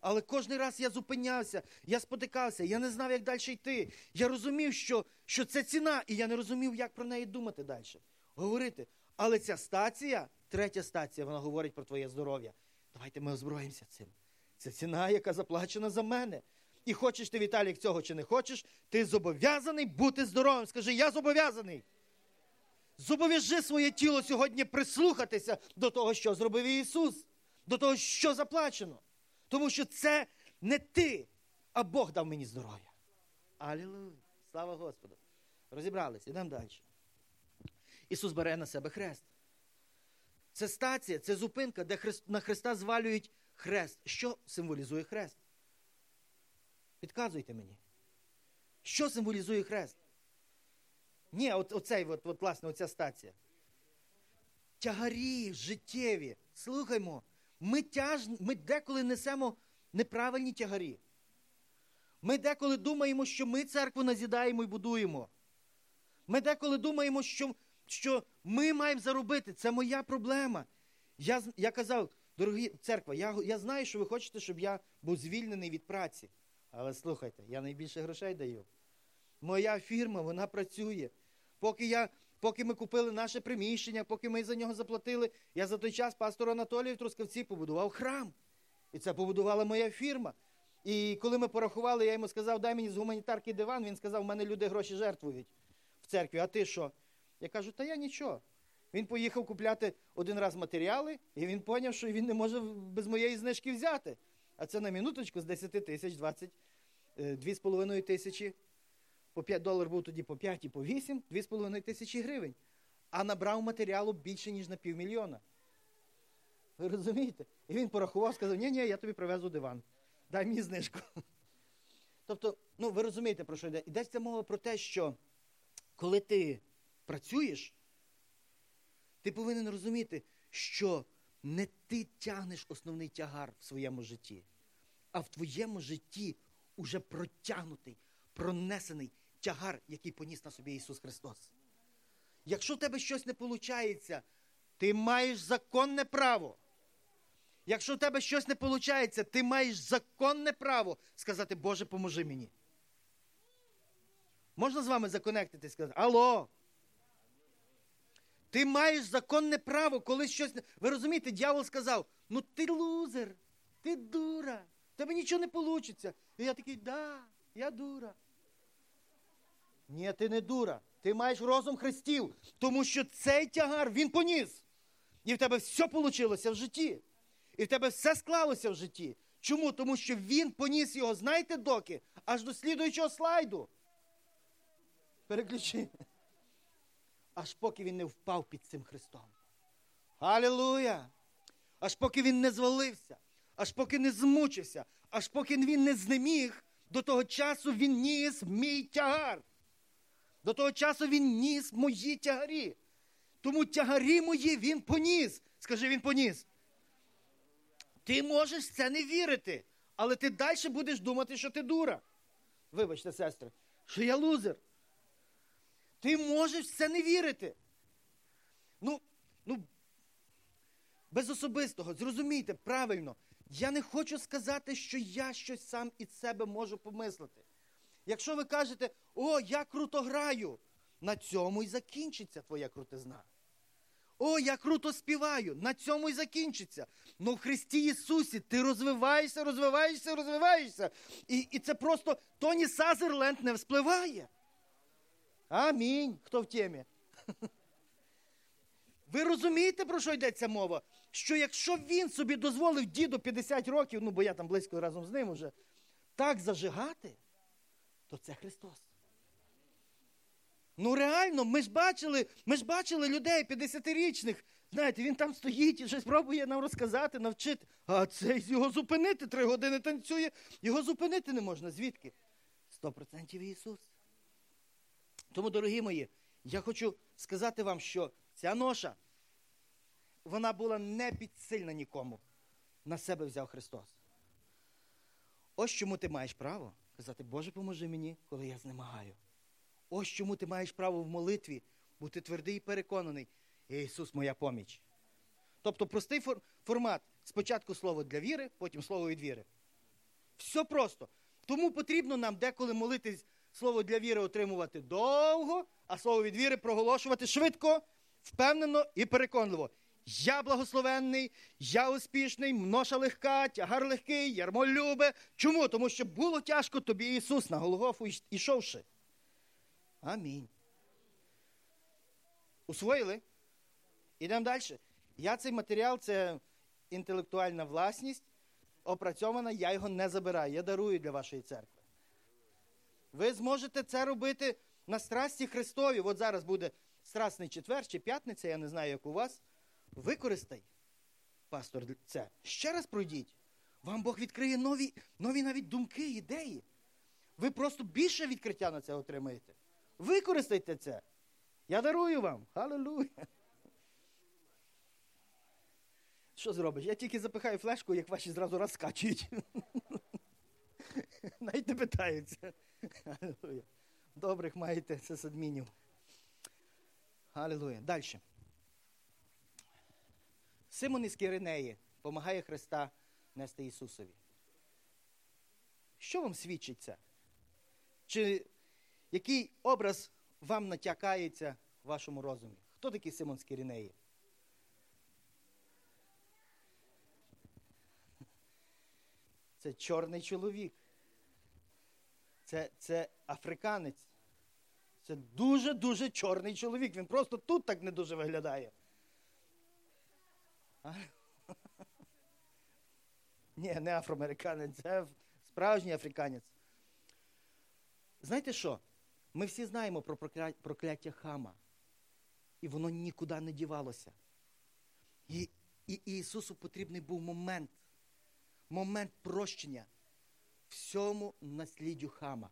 Але кожен раз я зупинявся, я спотикався, я не знав, як далі йти. Я розумів, що що це ціна, і я не розумів, як про неї думати далі. Говорити. Але ця стація, третя стація, вона говорить про твоє здоров'я. Давайте ми озброїмося цим. Це ціна, яка заплачена за мене. І хочеш ти, Віталік, цього чи не хочеш, ти зобов'язаний бути здоровим. Скажи, я зобов'язаний. Зобов'яжи своє тіло сьогодні прислухатися до того, що зробив Ісус, до того, що заплачено. Тому що це не ти, а Бог дав мені здоров'я. Алілуя! Слава Господу! Розібралися, йдемо далі. Ісус бере на себе хрест. Це стація, це зупинка, де на Христа звалюють хрест. Що символізує хрест? Підказуйте мені. Що символізує хрест? Ні, от, оцей, от, от, власне, оця стація. Тягарі життєві. Слухаймо, ми тяж, ми деколи несемо неправильні тягарі. Ми деколи думаємо, що ми церкву назідаємо і будуємо. Ми деколи думаємо, що що ми маємо заробити. Це моя проблема. Я я казав, дорогі церква, я я знаю, що ви хочете, щоб я був звільнений від праці. Але слухайте, я найбільше грошей даю. Моя фірма, вона працює. Поки я, поки ми купили наше приміщення, поки ми за нього заплатили, я за той час пастору Анатолію в Трускавці побудував храм. І це побудувала моя фірма. І коли ми порахували, я йому сказав, дай мені з гуманітарки диван. Він сказав, у мене люди гроші жертвують в церкві. А ти що? Я кажу, та я нічого. Він поїхав купляти один раз матеріали, і він зрозумів, що він не може без моєї знижки взяти. А це на минуточку з 10 тисяч 20, 2,5 е, тисячі. По 5 доларів був тоді по 5 і по 8, 2,5 тисячі гривень. А набрав матеріалу більше, ніж на півмільйона. Ви розумієте? І він порахував, сказав, ні, ні, я тобі привезу диван. Дай мені знижку. Тобто, ну ви розумієте, про що йде? Йдеться мова про те, що коли ти працюєш, ти повинен розуміти, що не ти тягнеш основний тягар в своєму житті, а в твоєму житті уже протягнутий, пронесений тягар, який поніс на собі Ісус Христос. Якщо в тебе щось не виходить, ти маєш законне право. Якщо в тебе щось не виходить, ти маєш законне право сказати, Боже, поможи мені. Можна з вами законектити і сказати, Алло, ти маєш законне право, коли щось. Ви розумієте, дьявол сказав: ну ти лузер, ти дура, тебе нічого не вийде. І я такий, да, я дура. Ні, ти не дура. Ти маєш розум Христів, тому що цей тягар він поніс. І в тебе все вийшло в житті. І в тебе все склалося в житті. Чому? Тому що він поніс його, знаєте, доки, аж до слідуючого слайду. Переключи аж поки він не впав під цим Христом. Алілуя! Аж поки він не звалився, аж поки не змучився, аж поки він не знеміг, до того часу він ніс мій тягар. До того часу він ніс мої тягарі. Тому тягарі мої він поніс. Скажи, він поніс. Ти можеш це не вірити, але ти далі будеш думати, що ти дура. Вибачте, сестри, що я лузер. Ти можеш в це не вірити. Ну, ну, без особистого, зрозумійте, правильно, я не хочу сказати, що я щось сам із себе можу помислити. Якщо ви кажете, о, я круто граю, на цьому і закінчиться твоя крутизна. О, я круто співаю, на цьому і закінчиться. Ну в Христі Ісусі ти розвиваєшся, розвиваєшся, розвиваєшся. І і це просто Тоні Сазерленд не вспливає. Амінь. Хто в темі? Ви розумієте, про що йдеться мова? Що якщо він собі дозволив діду 50 років, ну бо я там близько разом з ним уже, так зажигати, то це Христос. Ну реально, ми ж бачили, ми ж бачили людей 50-річних. Знаєте, він там стоїть і щось пробує нам розказати, навчити. А цей його зупинити три години танцює, його зупинити не можна. Звідки? Сто процентів Ісус. Тому, дорогі мої, я хочу сказати вам, що ця ноша, вона була не підсильна нікому. На себе взяв Христос. Ось чому ти маєш право казати, Боже, поможи мені, коли я знемагаю. Ось чому ти маєш право в молитві бути твердий і переконаний. Ісус, моя поміч. Тобто простий формат. Спочатку слово для віри, потім слово від віри. Все просто. Тому потрібно нам деколи молитись, слово для віри отримувати довго, а слово від віри проголошувати швидко, впевнено і переконливо. Я благословенний, я успішний, мноша легка, тягар легкий, ярмо любе. Чому? Тому що було тяжко тобі Ісус на Голгофу ішовши. Амінь. Усвоїли? Ідемо далі. Я цей матеріал це інтелектуальна власність, опрацьована, я його не забираю. Я дарую для вашої церкви. Ви зможете це робити на страсті Христові. От зараз буде страсний четвер чи п'ятниця, я не знаю, як у вас. Використай, пастор, це. Ще раз пройдіть. Вам Бог відкриє нові, нові навіть думки, ідеї. Ви просто більше відкриття на це отримаєте. Використайте це. Я дарую вам. Халилуя. Що зробиш? Я тільки запихаю флешку, як ваші зразу розкачують. Навіть не питаються. Добрих маєте це з адмінів. Далі. Симон із Киринеї допомагає Христа нести Ісусові. Що вам свідчить це? Чи який образ вам натякається в вашому розумі? Хто такий Симон з Киринеї? Це чорний чоловік. Це це африканець. Це дуже-дуже чорний чоловік. Він просто тут так не дуже виглядає. А? Ні, не афроамериканець, це справжній африканець. Знаєте що? Ми всі знаємо про прокляття хама. І воно нікуди не дівалося. І, і Ісусу потрібний був момент момент прощення всьому насліддю хама.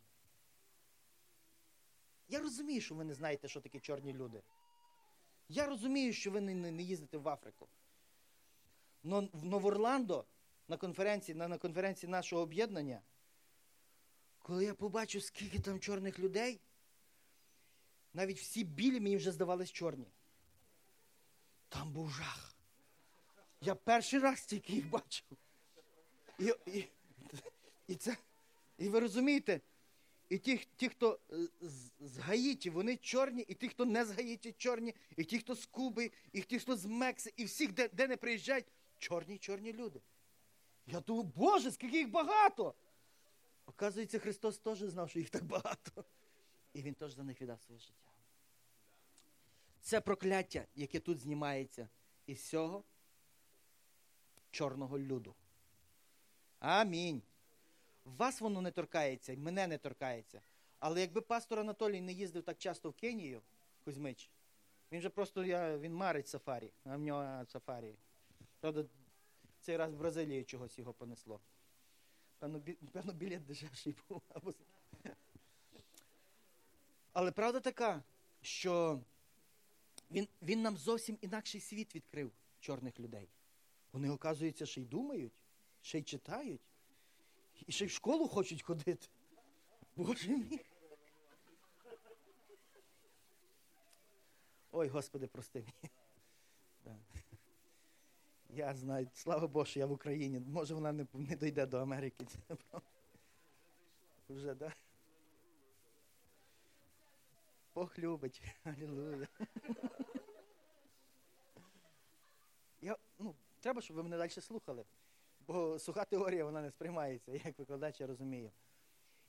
Я розумію, що ви не знаєте, що таке чорні люди. Я розумію, що ви не, не їздите в Африку. В Новорландо на конференції, на, на конференції нашого об'єднання, коли я побачив, скільки там чорних людей, навіть всі білі мені вже здавались чорні. Там був жах. Я перший раз тільки їх бачив. І і, і, це, і ви розумієте, і ті, ті, хто е, з, з Гаїті, вони чорні, і ті, хто не з Гаїті, чорні, і ті, хто з Куби, і ті, хто з Мекси, і всіх, де, де не приїжджають, чорні чорні люди. Я думаю, Боже, скільки їх багато! Оказується, Христос теж знав, що їх так багато. І Він теж за них віддав своє життя. Це прокляття, яке тут знімається із цього чорного люду. Амінь. Вас воно не торкається, і мене не торкається. Але якби пастор Анатолій не їздив так часто в Кенію, Кузьмич, він же просто я, він марить сафарі, а в нього сафарі. Правда, цей раз в Бразилії чогось його понесло. Певно, бі, певно білет дешевший був. Але правда така, що він він нам зовсім інакший світ відкрив чорних людей. Вони, оказується, ще й думають ще й читають, і ще й в школу хочуть ходити. Боже мій. Ой, Господи, прости мені. Я знаю, слава Богу, що я в Україні. Може, вона не не дійде до Америки. Вже, так? Да? Бог любить. Алілуя. Я, ну, Треба, щоб ви мене далі слухали. Бо суха теорія вона не сприймається, як викладач я розумію.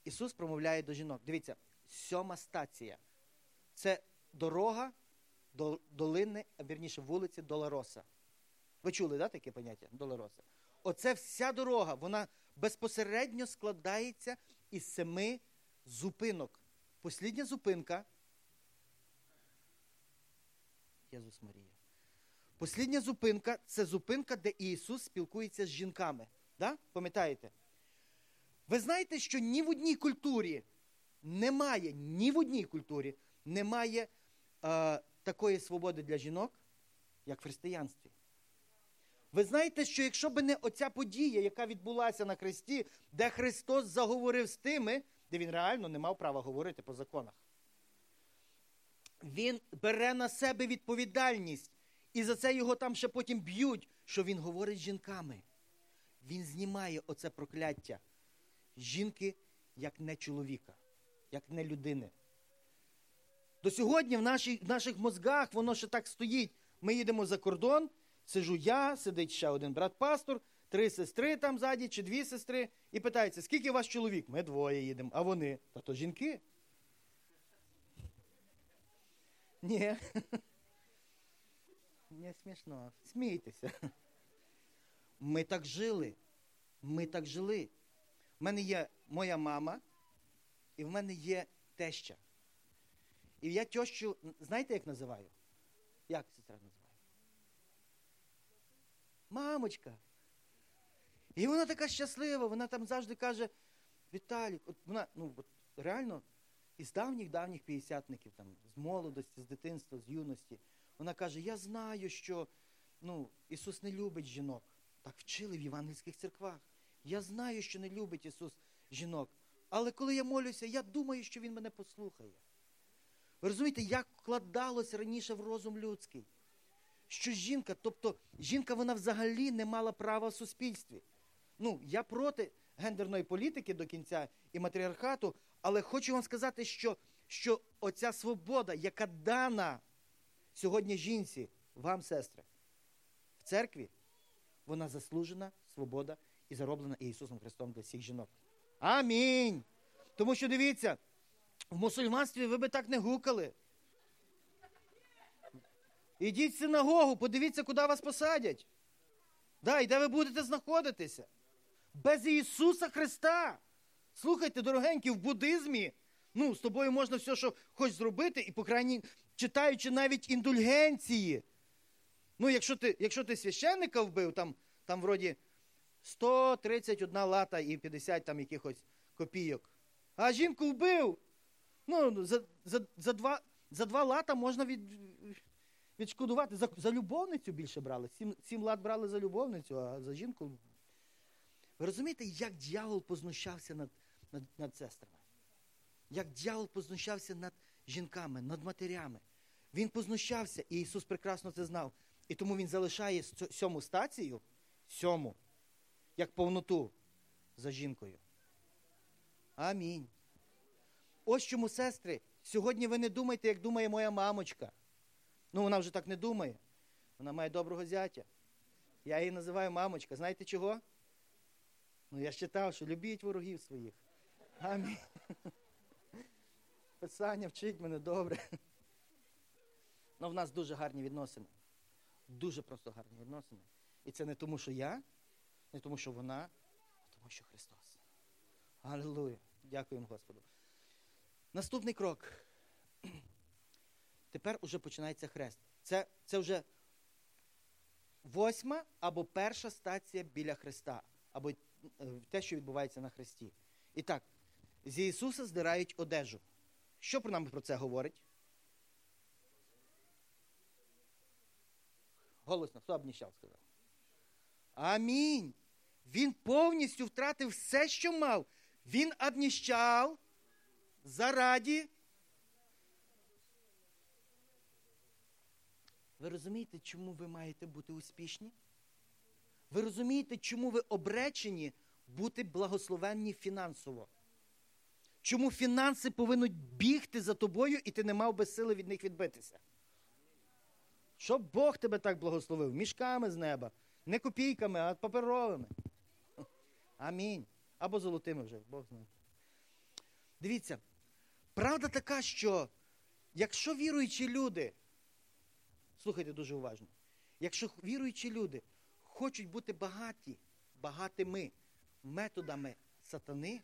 Ісус промовляє до жінок. Дивіться, сьома стація. Це дорога до долини, а вірніше вулиці Долороса. Ви чули, да, таке поняття? Долороса? Оце вся дорога, вона безпосередньо складається із семи зупинок. Послідня зупинка Єсус Марія. Послідня зупинка це зупинка, де Ісус спілкується з жінками. Да? Пам'ятаєте? Ви знаєте, що ні в одній культурі немає, ні в одній культурі немає е, такої свободи для жінок, як в християнстві. Ви знаєте, що якщо б не оця подія, яка відбулася на хресті, де Христос заговорив з тими, де він реально не мав права говорити по законах, він бере на себе відповідальність, і за це його там ще потім б'ють, що він говорить з жінками. Він знімає оце прокляття жінки як не чоловіка, як не людини. До сьогодні в, нашій, в наших мозгах воно ще так стоїть. Ми їдемо за кордон, сижу я, сидить ще один брат-пастор, три сестри там ззаді, чи дві сестри, і питається, скільки у вас чоловік? Ми двоє їдемо, а вони? Та то жінки. Ні. Не смішно. Смійтеся. Ми так жили. Ми так жили. У мене є моя мама, і в мене є теща. І я тещу, знаєте, як називаю? Як сестра називає? Мамочка. І вона така щаслива, вона там завжди каже, Віталік, от вона, ну, от реально, із давніх-давніх п'ятдесятників, там, з молодості, з дитинства, з юності, вона каже: Я знаю, що ну, Ісус не любить жінок. Так вчили в євангельських церквах. Я знаю, що не любить Ісус жінок. Але коли я молюся, я думаю, що Він мене послухає. Ви розумієте, як вкладалось раніше в розум людський, що жінка, тобто жінка вона взагалі не мала права в суспільстві. Ну, я проти гендерної політики до кінця і матріархату, але хочу вам сказати, що, що оця свобода, яка дана сьогодні жінці, вам, сестри, в церкві, вона заслужена свобода і зароблена Ісусом Христом для всіх жінок. Амінь. Тому що дивіться, в мусульманстві ви би так не гукали. Ідіть в синагогу, подивіться, куди вас посадять. Да, і де ви будете знаходитися. Без Ісуса Христа. Слухайте, дорогенькі, в буддизмі, ну, з тобою можна все, що хочеш зробити, і, по крайній, читаючи навіть індульгенції. Ну, якщо ти якщо ти священника вбив, там, там вроді 131 лата і 50 там якихось копійок. А жінку вбив. Ну, за за, за, два за два лата можна від, відшкодувати. За за любовницю більше брали. Сім, сім лат брали за любовницю, а за жінку. Ви розумієте, як дьявол познущався над, над, над сестрами? Як дьявол познущався над жінками, над матерями. Він познущався, і Ісус прекрасно це знав. І тому Він залишає сьому стацію, сьому, як повноту за жінкою. Амінь. Ось чому, сестри, сьогодні ви не думайте, як думає моя мамочка. Ну, вона вже так не думає. Вона має доброго зятя. Я її називаю мамочка. Знаєте чого? Ну, я читав, що любіть ворогів своїх. Амінь. Писання вчить мене добре. Ну, в нас дуже гарні відносини. Дуже просто гарні відносини. І це не тому, що я, не тому, що вона, а тому, що Христос. Аллилуйя. Дякуємо Господу. Наступний крок. Тепер уже починається хрест. Це це вже восьма або перша стація біля Христа, або те, що відбувається на Христі. І так, з Ісуса здирають одежу. Що про нам про це говорить? Голосно, хто обніщав, сказав. Амінь. Він повністю втратив все, що мав. Він обніщав зараді. Ви розумієте, чому ви маєте бути успішні? Ви розумієте, чому ви обречені бути благословенні фінансово? Чому фінанси повинні бігти за тобою, і ти не мав би сили від них відбитися? Щоб Бог тебе так благословив, мішками з неба, не копійками, а паперовими. Амінь. Або золотими вже, Бог знає. Дивіться, правда така, що якщо віруючі люди, слухайте дуже уважно, якщо віруючі люди хочуть бути багаті, багатими методами сатани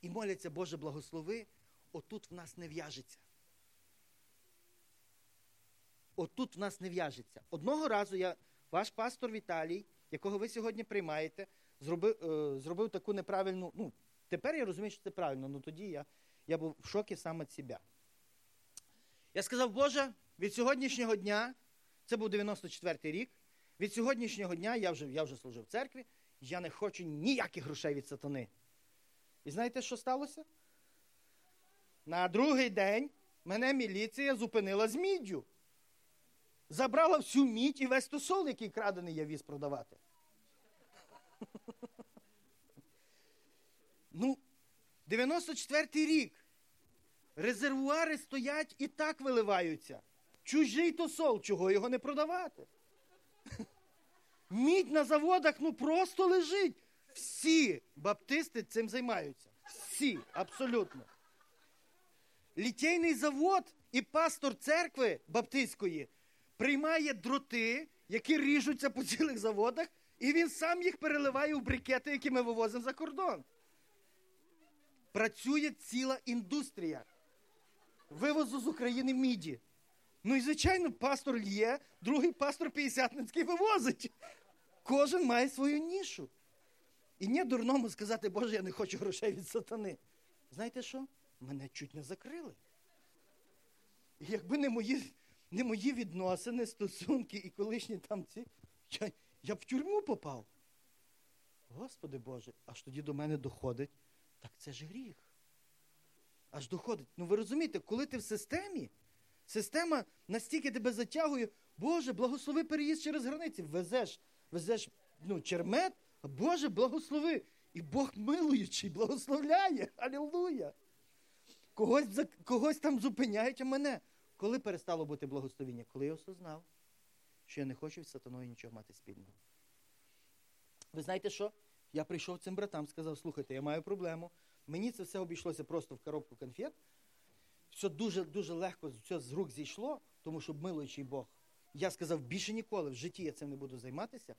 і моляться, Боже, благослови, отут в нас не в'яжеться. отут в нас не в'яжеться. Одного разу я, ваш пастор Віталій, якого ви сьогодні приймаєте, зробив, е, зробив таку неправильну. Ну, тепер я розумію, що це правильно, але тоді я, я був в шокі саме від себе. Я сказав, Боже, від сьогоднішнього дня, це був 94-й рік, від сьогоднішнього дня я вже, я вже служив в церкві, я не хочу ніяких грошей від сатани. І знаєте, що сталося? На другий день мене міліція зупинила з міддю. Забрала всю мідь і весь тусол, який крадений я віз продавати. Ну, 94-й рік. Резервуари стоять і так виливаються. Чужий тосол, чого його не продавати? Мідь на заводах ну просто лежить. Всі баптисти цим займаються. Всі, абсолютно. Літейний завод і пастор церкви баптистської приймає дроти, які ріжуться по цілих заводах, і він сам їх переливає у брикети, які ми вивозимо за кордон. Працює ціла індустрія вивозу з України міді. Ну і, звичайно, пастор є, другий пастор П'ятдесятницький вивозить. Кожен має свою нішу. І не дурному сказати, Боже, я не хочу грошей від сатани. Знаєте що? Мене чуть не закрили. І якби не мої не мої відносини, стосунки і колишні там ці, я, я б в тюрму попав. Господи Боже, аж тоді до мене доходить, так це ж гріх. Аж доходить. Ну ви розумієте, коли ти в системі, система настільки тебе затягує, Боже, благослови переїзд через границі. Везеш, везеш ну, чермет, Боже, благослови. І Бог милуючий, благословляє. Алілуя. Когось когось там зупиняють, а мене. Коли перестало бути благословіння? Коли я осознав, що я не хочу з сатаною нічого мати спільного. Ви знаєте що? Я прийшов цим братам, сказав, слухайте, я маю проблему. Мені це все обійшлося просто в коробку конфет. Все дуже-дуже легко все з рук зійшло, тому що милуючий Бог. Я сказав, більше ніколи в житті я цим не буду займатися.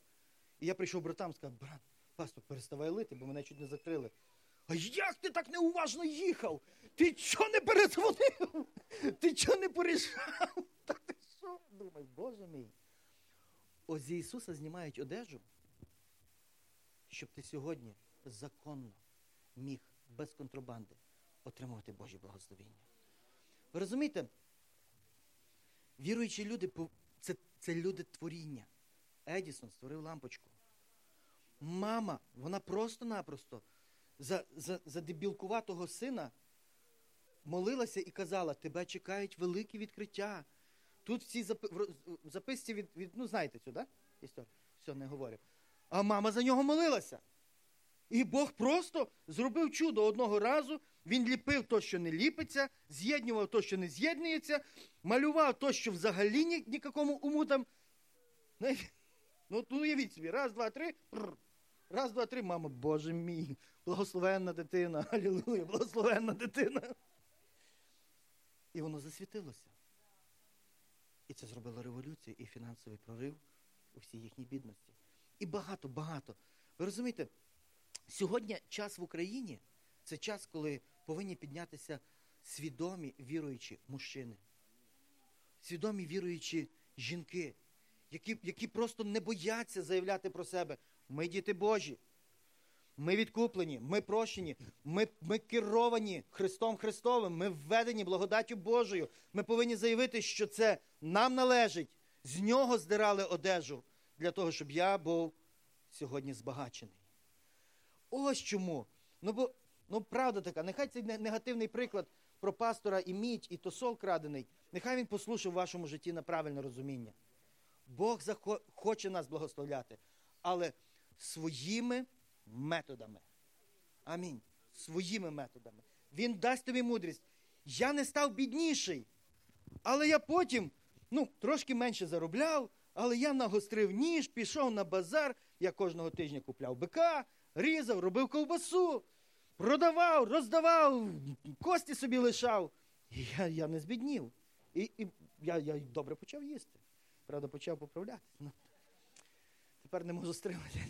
І я прийшов братам сказав, брат, пастор, переставай лити, бо мене чуть не закрили. А як ти так неуважно їхав? Ти чого не перезвонив? Ти чого не порішав? Так ти що? Думаю, Боже мій. Ось з Ісуса знімають одежу, щоб ти сьогодні законно міг без контрабанди отримувати Божі благословіння. Ви розумієте? Віруючі люди це, це люди творіння. Едісон створив лампочку. Мама, вона просто-напросто за, за, за дебілкуватого сина молилася і казала, тебе чекають великі відкриття. Тут всі запи... записці від, від, ну знаєте цю, да? Історію? Все, не говорю. А мама за нього молилася. І Бог просто зробив чудо одного разу. Він ліпив то, що не ліпиться, з'єднував то, що не з'єднується, малював то, що взагалі ні, нікакому уму там. Ну, ну уявіть собі, раз, два, три. Раз, два, три, мама, Боже мій, благословенна дитина, алілуя, благословенна дитина. І воно засвітилося. І це зробило революцію і фінансовий прорив у всій їхній бідності. І багато, багато. Ви розумієте, сьогодні час в Україні це час, коли повинні піднятися свідомі віруючі мужчини, свідомі віруючі жінки, які, які просто не бояться заявляти про себе. Ми діти Божі. Ми відкуплені, ми прощені, ми ми керовані Христом Христовим, ми введені благодаттю Божою. Ми повинні заявити, що це нам належить. З нього здирали одежу для того, щоб я був сьогодні збагачений. Ось чому. Ну, бо, ну, правда така, нехай цей негативний приклад про пастора і мідь, і тосол крадений, нехай він послушав в вашому житті на правильне розуміння. Бог хоче нас благословляти, але своїми методами. Амінь. Своїми методами. Він дасть тобі мудрість. Я не став бідніший, але я потім ну, трошки менше заробляв, але я нагострив ніж, пішов на базар, я кожного тижня купляв бика, різав, робив ковбасу, продавав, роздавав, кості собі лишав. І я я не збіднів. І і я я добре почав їсти. Правда, почав поправлятися. Ну, Тепер не можу стримати.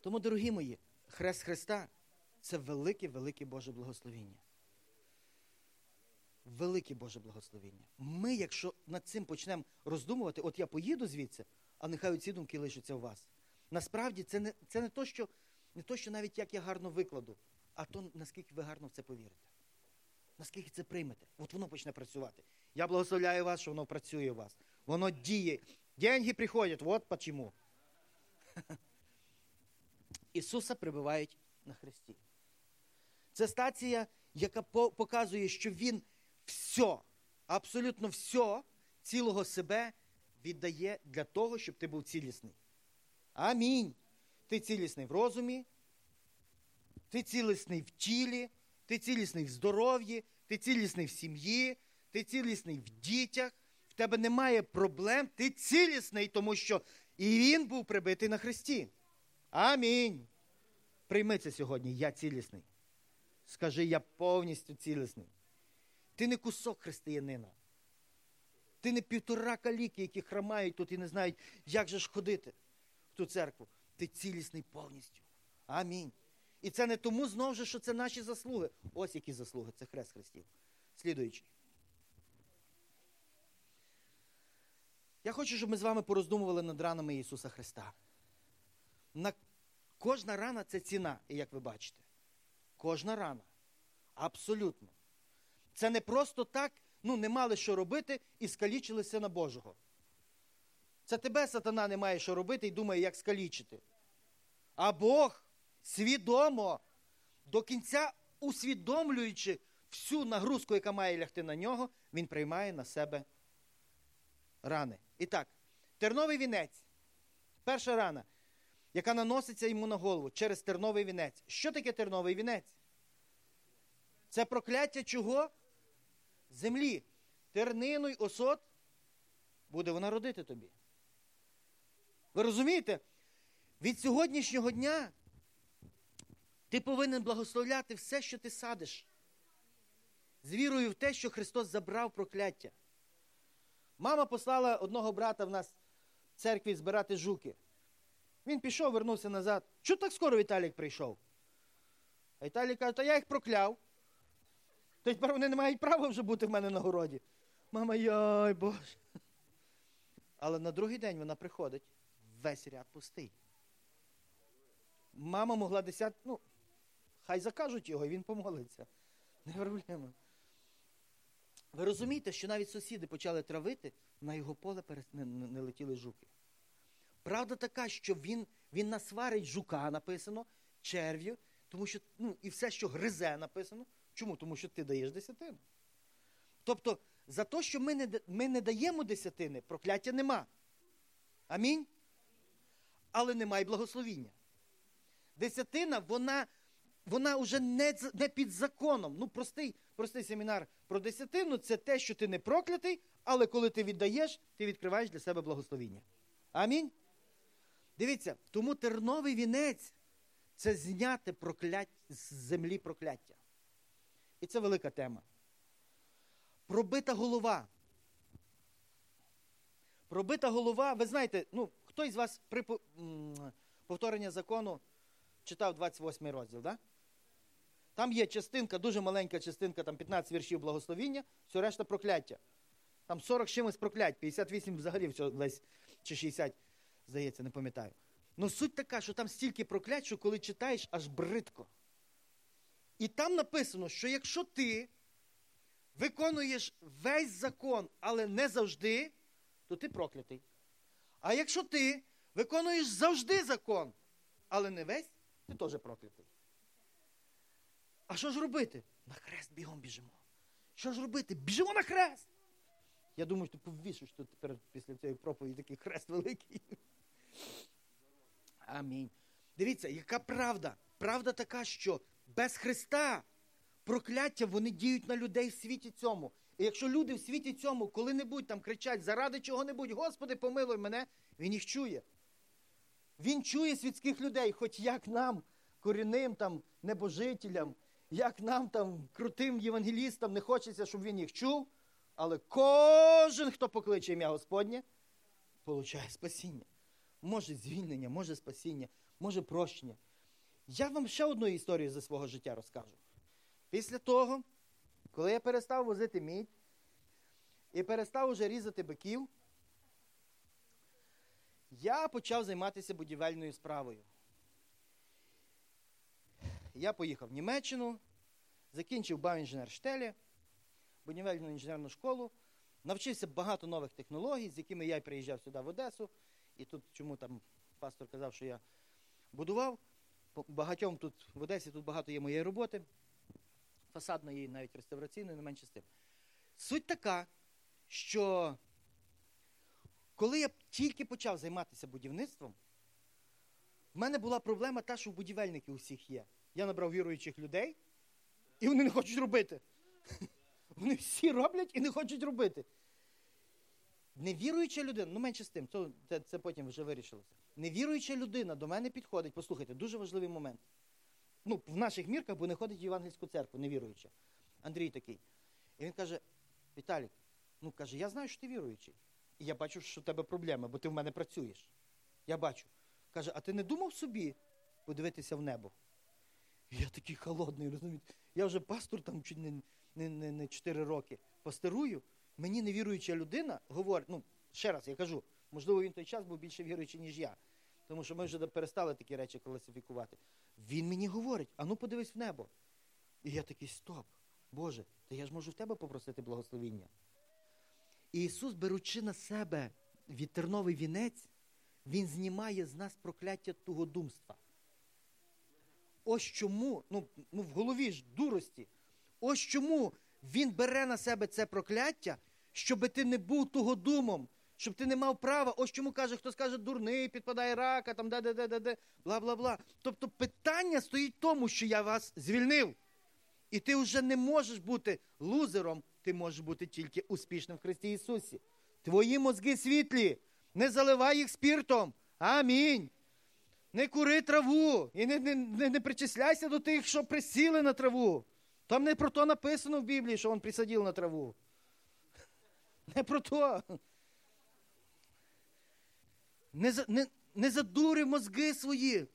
Тому, дорогі мої, хрест Христа це велике-велике Боже благословіння. велике Боже благословіння. Ми, якщо над цим почнемо роздумувати, от я поїду звідси, а нехай ці думки лишаться у вас. Насправді це не це не то, що не то, що навіть як я гарно викладу, а то наскільки ви гарно в це повірите. Наскільки це приймете? От воно почне працювати. Я благословляю вас, що воно працює у вас. Воно діє. Деньги приходять, от почему. Ісуса прибивають на хресті. Це стація, яка показує, що Він все, абсолютно все цілого себе віддає для того, щоб ти був цілісний. Амінь. Ти цілісний в розумі, ти цілісний в тілі, ти цілісний в здоров'ї, ти цілісний в сім'ї, ти цілісний в дітях, в тебе немає проблем, ти цілісний, тому що і він був прибитий на хресті. Амінь. Прийми це сьогодні, я цілісний. Скажи, я повністю цілісний. Ти не кусок християнина. Ти не півтора каліки, які храмають тут і не знають, як же ж ходити в ту церкву. Ти цілісний повністю. Амінь. І це не тому знову ж, що це наші заслуги. Ось які заслуги, це хрест Христів. Слідуючий. Я хочу, щоб ми з вами пороздумували над ранами Ісуса Христа. На... Кожна рана це ціна, і як ви бачите. Кожна рана. Абсолютно. Це не просто так, ну, не мали що робити і скалічилися на Божого. Це тебе сатана не має що робити і думає, як скалічити. А Бог свідомо, до кінця усвідомлюючи всю нагрузку, яка має лягти на нього, він приймає на себе рани. І так, терновий вінець. Перша рана, яка наноситься йому на голову через терновий вінець. Що таке терновий вінець? Це прокляття чого? Землі. Тернину й осот буде вона родити тобі. Ви розумієте? Від сьогоднішнього дня ти повинен благословляти все, що ти садиш. З вірою в те, що Христос забрав прокляття. Мама послала одного брата в нас в церкві збирати жуки. Він пішов, вернувся назад. Чого так скоро Віталік прийшов? А Віталій каже, та я їх прокляв. То тепер вони не мають права вже бути в мене на городі. Мама, яй Боже. Але на другий день вона приходить, весь ряд пустий. Мама могла десят, ну, хай закажуть його, і він помолиться. Не проблема. Ви розумієте, що навіть сусіди почали травити, на його поле не, не, не летіли жуки. Правда така, що він він насварить жука, написано, черв'ю, тому що ну, і все, що гризе, написано. Чому? Тому що ти даєш десятину. Тобто, за те, що ми не ми не даємо десятини, прокляття нема. Амінь. Але немає благословіння. Десятина, вона вона вже не не під законом. Ну, простий простий семінар про десятину це те, що ти не проклятий, але коли ти віддаєш, ти відкриваєш для себе благословіння. Амінь. Дивіться, тому терновий вінець це зняти проклять, з землі прокляття. І це велика тема. Пробита голова. Пробита голова, ви знаєте, ну, хто із вас при повторення закону читав 28 розділ, да? Там є частинка, дуже маленька частинка, там 15 віршів благословіння, все решта прокляття. Там 40 чимось проклять, 58 взагалі весь, чи 60, здається, не пам'ятаю. Ну суть така, що там стільки проклять, що коли читаєш, аж бридко. І там написано, що якщо ти виконуєш весь закон, але не завжди, то ти проклятий. А якщо ти виконуєш завжди закон, але не весь, ти теж проклятий. А що ж робити? На хрест бігом біжимо. Що ж робити? Біжимо на хрест. Я думаю, що ти повішиш тут тепер після цієї проповіді такий хрест великий. Амінь. Дивіться, яка правда? Правда така, що без Христа прокляття вони діють на людей в світі цьому. І якщо люди в світі цьому коли-небудь там кричать заради чого-небудь, Господи, помилуй мене, він їх чує. Він чує світських людей, хоч як нам, корінним там небожителям, як нам там крутим євангелістам не хочеться, щоб він їх чув. Але кожен, хто покличе ім'я Господнє, получає спасіння. Може звільнення, може спасіння, може прощення. Я вам ще одну історію за свого життя розкажу. Після того, коли я перестав возити мідь і перестав уже різати биків, я почав займатися будівельною справою. Я поїхав в Німеччину, закінчив Бауінженерштелі, будівельну інженерну школу, навчився багато нових технологій, з якими я й приїжджав сюди в Одесу. І тут чому там пастор казав, що я будував. Багатьом тут в Одесі тут багато є моєї роботи, фасадної, навіть реставраційної, не менше з тим. Суть така, що коли я тільки почав займатися будівництвом, в мене була проблема та, що в будівельників усіх є. Я набрав віруючих людей, і вони не хочуть робити. Вони всі роблять і не хочуть робити. Невіруюча людина, ну менше з тим, це, це, потім вже вирішилося. Невіруюча людина до мене підходить, послухайте, дуже важливий момент. Ну, в наших мірках, бо не ходить в Євангельську церкву, невіруюча. Андрій такий. І він каже: Віталік, ну каже, я знаю, що ти віруючий. І я бачу, що в тебе проблема, бо ти в мене працюєш. Я бачу. Каже, а ти не думав собі подивитися в небо? І я такий холодний, розумієте? Я вже пастор там чуть не не, не, не 4 роки пасторую. Мені невіруюча людина говорить, ну, ще раз я кажу, можливо, він той час був більше віруючий, ніж я. Тому що ми вже перестали такі речі класифікувати. Він мені говорить, а ну подивись в небо. І я такий, стоп, Боже, та я ж можу в тебе попросити благословіння. І Ісус, беручи на себе вітерновий вінець, Він знімає з нас прокляття тугодумства. Ось чому, ну, ну в голові ж дурості, ось чому він бере на себе це прокляття, щоб ти не був тугодумом, щоб ти не мав права. Ось чому каже, хто скаже дурний, підпадає рака, там де-де-де-де, бла бла бла. Тобто питання стоїть в тому, що я вас звільнив. І ти вже не можеш бути лузером, ти можеш бути тільки успішним в Христі Ісусі. Твої мозги світлі, не заливай їх спіртом. Амінь. Не кури траву і не, не, не, не причисляйся до тих, що присіли на траву. Там не про то написано в Біблії, що він присадив на траву. Не про то. Не не, не задури мозги свої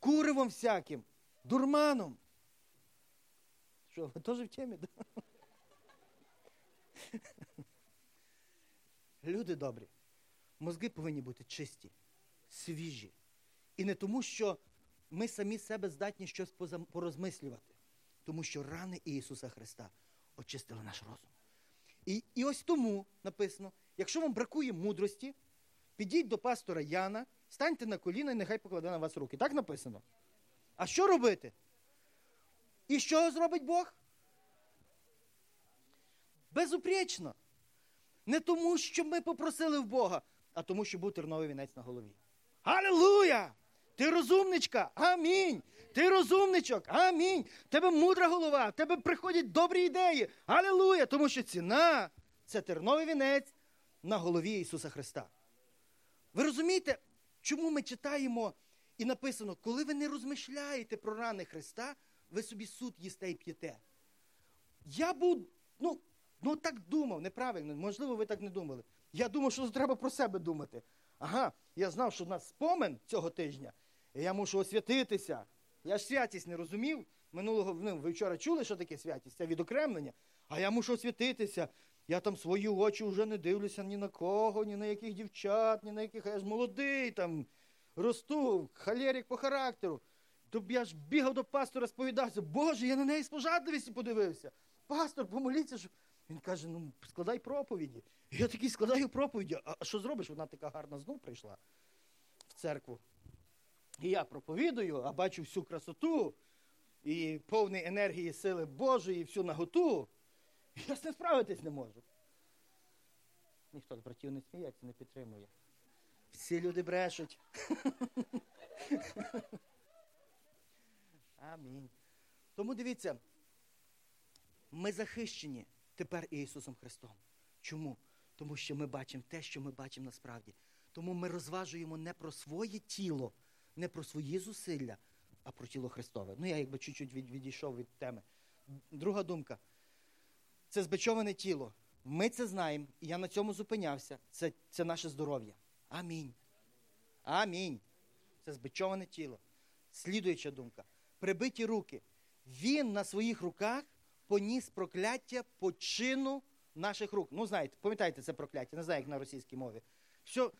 куривом всяким, дурманом. Що, ви теж в темі? Да? Люди добрі, мозги повинні бути чисті, свіжі. І не тому, що ми самі себе здатні щось порозмислювати, тому що рани Ісуса Христа очистили наш розум. І, І ось тому написано: якщо вам бракує мудрості, підіть до пастора Яна, станьте на коліна і нехай покладе на вас руки. Так написано. А що робити? І що зробить Бог? Безупречно. Не тому, що ми попросили в Бога, а тому, що був терновий вінець на голові. Аллилуйя! Ти розумничка, амінь. Ти розумничок, амінь. Тебе мудра голова, тебе приходять добрі ідеї. Аллилуйя! Тому що ціна це терновий вінець на голові Ісуса Христа. Ви розумієте, чому ми читаємо і написано, коли ви не розмишляєте про рани Христа, ви собі суд їсте і п'єте. Я був, ну, ну так думав, неправильно, можливо, ви так не думали. Я думав, що треба про себе думати. Ага, я знав, що в нас спомин цього тижня, і я мушу освятитися. Я ж святість не розумів. Минулого ну, ви вчора чули, що таке святість? Це відокремлення. А я мушу освятитися. Я там свої очі вже не дивлюся ні на кого, ні на яких дівчат, ні на яких я ж молодий, там росту, халерік по характеру. То б я ж бігав до пастора, сповідався, Боже, я на неї з пожадливістю подивився. Пастор, помоліться, що. Він каже: ну, складай проповіді. Я такий складаю проповіді. А що зробиш? Вона така гарна знов прийшла в церкву. І я проповідую, а бачу всю красоту і повний енергії сили Божої, і всю наготу. Я з ним справитись не можу. Ніхто з братів не сміється, не підтримує. Всі люди брешуть. Амінь. Тому дивіться, ми захищені тепер Ісусом Христом. Чому? Тому що ми бачимо те, що ми бачимо насправді. Тому ми розважуємо не про своє тіло, не про свої зусилля, а про тіло Христове. Ну, я якби чуть-чуть відійшов від теми. Друга думка. Це збичоване тіло. Ми це знаємо, і я на цьому зупинявся. Це це наше здоров'я. Амінь. Амінь. Це збичоване тіло. Слідуюча думка. Прибиті руки. Він на своїх руках поніс прокляття по чину наших рук. Ну, знаєте, пам'ятаєте це прокляття, не знаю, як на російській мові. Що,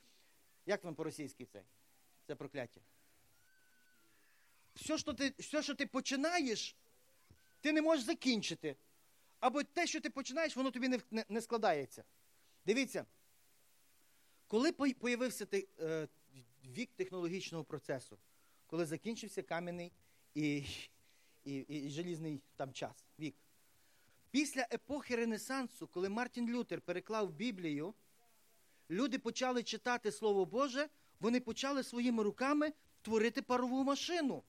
як вам по-російськи це? Це прокляття. Все, що ти, все, що ти починаєш, ти не можеш закінчити. Або те, що ти починаєш, воно тобі не, не, складається. Дивіться, коли появився е, вік технологічного процесу, коли закінчився кам'яний і, і, і, желізний там час, вік. Після епохи Ренесансу, коли Мартін Лютер переклав Біблію, люди почали читати Слово Боже, вони почали своїми руками творити парову машину.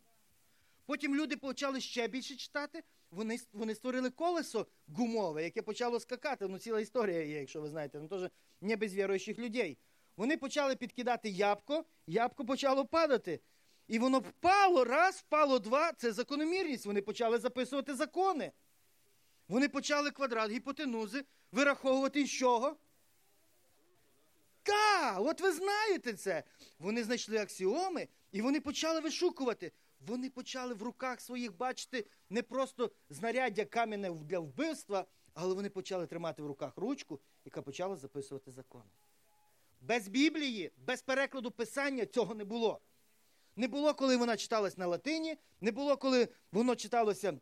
Потім люди почали ще більше читати, вони вони створили колесо гумове, яке почало скакати. Ну, ціла історія є, якщо ви знаєте, ну теж не без віруючих людей. Вони почали підкидати ябко, ябко почало падати. І воно впало раз, впало два. Це закономірність. Вони почали записувати закони. Вони почали квадрат гіпотенузи вираховувати з чого? Так, от ви знаєте це. Вони знайшли аксіоми і вони почали вишукувати. Вони почали в руках своїх бачити не просто знаряддя кам'яне для вбивства, але вони почали тримати в руках ручку, яка почала записувати закони. Без Біблії, без перекладу писання цього не було. Не було, коли вона читалась на латині, не було, коли воно читалося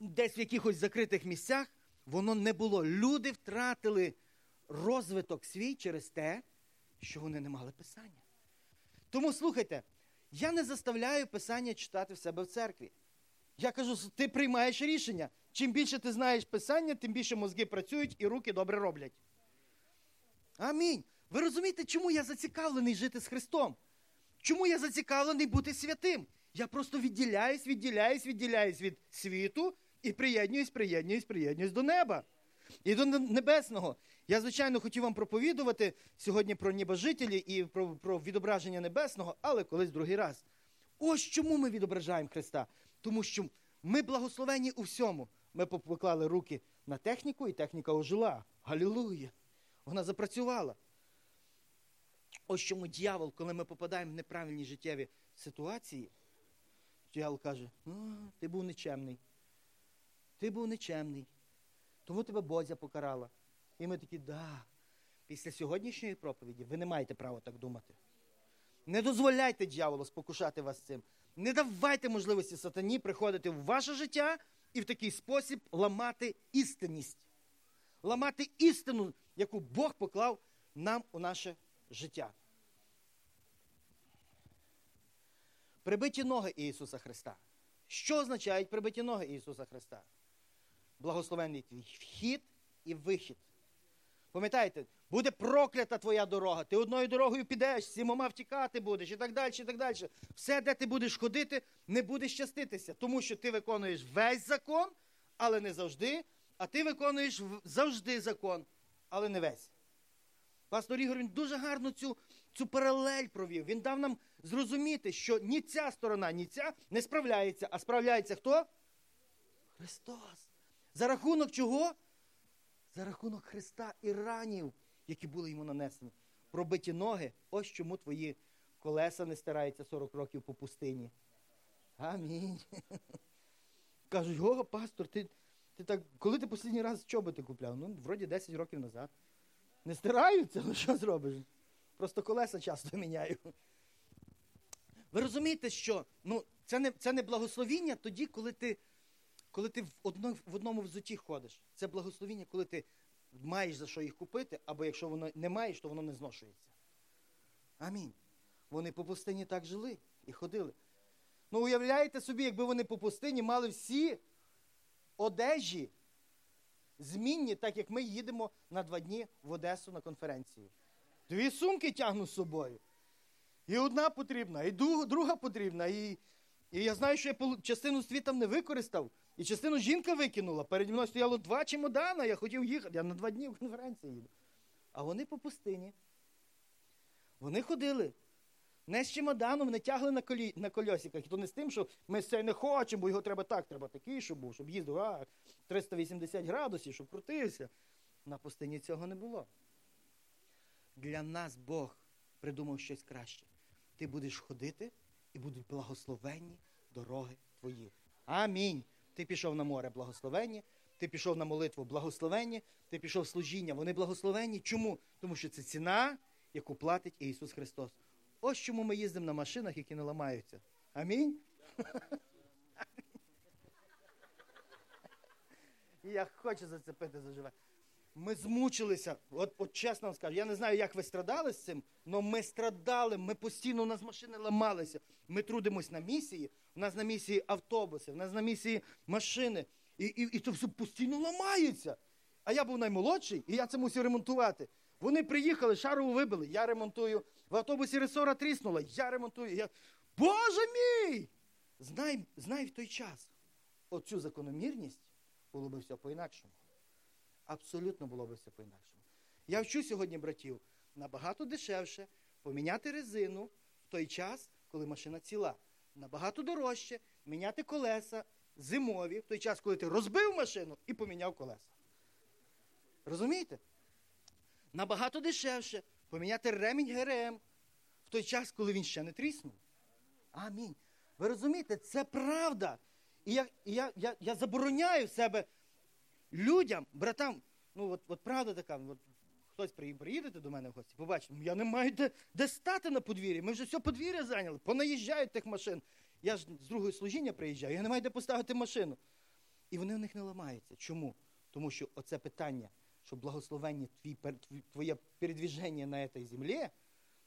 десь в якихось закритих місцях. Воно не було. Люди втратили розвиток свій через те, що вони не мали писання. Тому слухайте, я не заставляю писання читати в себе в церкві. Я кажу, ти приймаєш рішення. Чим більше ти знаєш писання, тим більше мозги працюють і руки добре роблять. Амінь. Ви розумієте, чому я зацікавлений жити з Христом? Чому я зацікавлений бути святим? Я просто відділяюсь, відділяюсь, відділяюсь від світу і приєднуюсь, приєднуюсь, приєднуюсь до неба. І до небесного. Я, звичайно, хотів вам проповідувати сьогодні про небожителі і про, про відображення небесного, але колись другий раз. Ось чому ми відображаємо Христа. Тому що ми благословені у всьому. Ми поклали руки на техніку, і техніка ожила. Галілуя! Вона запрацювала. Ось чому дьявол, коли ми попадаємо в неправильні життєві ситуації, дьявол каже: ти був нечемний. Ти був нечемний. Тому тебе Бозя покарала. І ми такі, да. Після сьогоднішньої проповіді ви не маєте права так думати. Не дозволяйте дьяволу спокушати вас цим. Не давайте можливості сатані приходити в ваше життя і в такий спосіб ламати істинність, ламати істину, яку Бог поклав нам у наше життя. Прибиті ноги Ісуса Христа. Що означають прибиті ноги Ісуса Христа? Благословенний твій вхід і вихід. Пам'ятаєте, буде проклята твоя дорога. Ти одною дорогою підеш, сімома втікати будеш і так далі. і так далі. Все, де ти будеш ходити, не буде щаститися, тому що ти виконуєш весь закон, але не завжди. А ти виконуєш завжди закон, але не весь. Пастор Ігор він дуже гарно цю цю паралель провів. Він дав нам зрозуміти, що ні ця сторона, ні ця не справляється, а справляється хто? Христос. За рахунок чого? За рахунок Христа і ранів, які були йому нанесені. Пробиті ноги, ось чому твої колеса не стираються 40 років по пустині. Амінь. Кажуть, о, пастор, ти ти так, коли ти останній раз чоботи купляв? Ну, вроді 10 років назад. Не стираються, ну що зробиш? Просто колеса часто міняю. Ви розумієте, що ну, це не це не благословіння тоді, коли ти коли ти в, одно, в одному взуті ходиш. Це благословіння, коли ти маєш за що їх купити, або якщо воно не маєш, то воно не зношується. Амінь. Вони по пустині так жили і ходили. Ну, уявляєте собі, якби вони по пустині мали всі одежі змінні, так як ми їдемо на два дні в Одесу на конференцію. Дві сумки тягну з собою. І одна потрібна, і друга потрібна. І і я знаю, що я частину світом не використав, і частину жінка викинула. Переді мною стояло два чемодана, я хотів їхати. Я на два дні в конференції їду. А вони по пустині. Вони ходили. Не з чемоданом, не тягли на колі, на кольосиках. І то не з тим, що ми це не хочемо, бо його треба так, треба такий, щоб був, щоб їздив а, 380 градусів, щоб крутився. На пустині цього не було. Для нас Бог придумав щось краще. Ти будеш ходити і будуть благословенні дороги твої. Амінь. Ти пішов на море благословенні, ти пішов на молитву благословенні, ти пішов служіння, вони благословенні. Чому? Тому що це ціна, яку платить Ісус Христос. Ось чому ми їздимо на машинах, які не ламаються. Амінь. Я хочу зацепити заживе. Ми змучилися, от, от чесно вам скажу, я не знаю, як ви страдали з цим, але ми страдали, ми постійно у нас машини ламалися. Ми трудимось на місії, у нас на місії автобуси, у нас на місії машини. І і, і це все постійно ламається. А я був наймолодший, і я це мусив ремонтувати. Вони приїхали, шарову вибили, я ремонтую. В автобусі ресора тріснула, я ремонтую. Я... Боже мій! Знай, знай в той час оцю закономірність було би все по-інакшому. Абсолютно було би все по-інакшому. Я вчу сьогодні братів набагато дешевше поміняти резину в той час, коли машина ціла. Набагато дорожче міняти колеса зимові в той час, коли ти розбив машину і поміняв колеса. Розумієте? Набагато дешевше поміняти ремінь ГРМ в той час, коли він ще не тріснув. Амінь. Ви розумієте, це правда. І я я, я, я забороняю себе людям, братам, ну от от правда така, от хтось приїдете до мене в гості, побачите, я не маю де, де стати на подвір'ї. Ми вже все подвір'я зайняли, понаїжджають тих машин. Я ж з другого служіння приїжджаю, я не маю де поставити машину. І вони в них не ламаються. Чому? Тому що оце питання, що благословення твій, твоє передвіження на цій землі,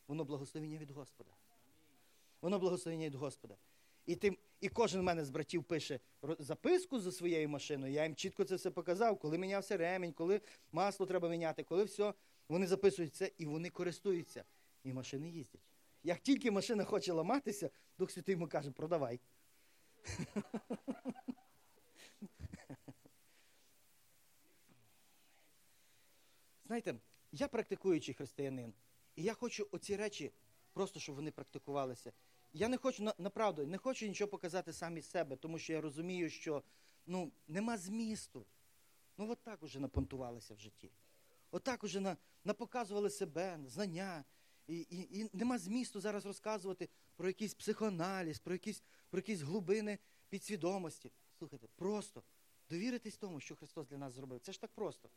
воно благословення від Господа. Воно благословення від Господа. І тим, і кожен в мене з братів пише записку за своєю машиною. Я їм чітко це все показав, коли мінявся ремінь, коли масло треба міняти, коли все. Вони записують це і вони користуються. І машини їздять. Як тільки машина хоче ламатися, Дух Святий йому каже, продавай. Знаєте, я практикуючий християнин, і я хочу оці речі просто, щоб вони практикувалися. Я не хочу направду, не хочу нічого показати сам із себе, тому що я розумію, що ну, нема змісту. Ну, от так уже напонтувалися в житті. От так уже на, напоказували себе, знання. І, і, і нема змісту зараз розказувати про якийсь психоаналіз, про якісь, про якісь глибини підсвідомості. Слухайте, просто довіритись тому, що Христос для нас зробив. Це ж так просто.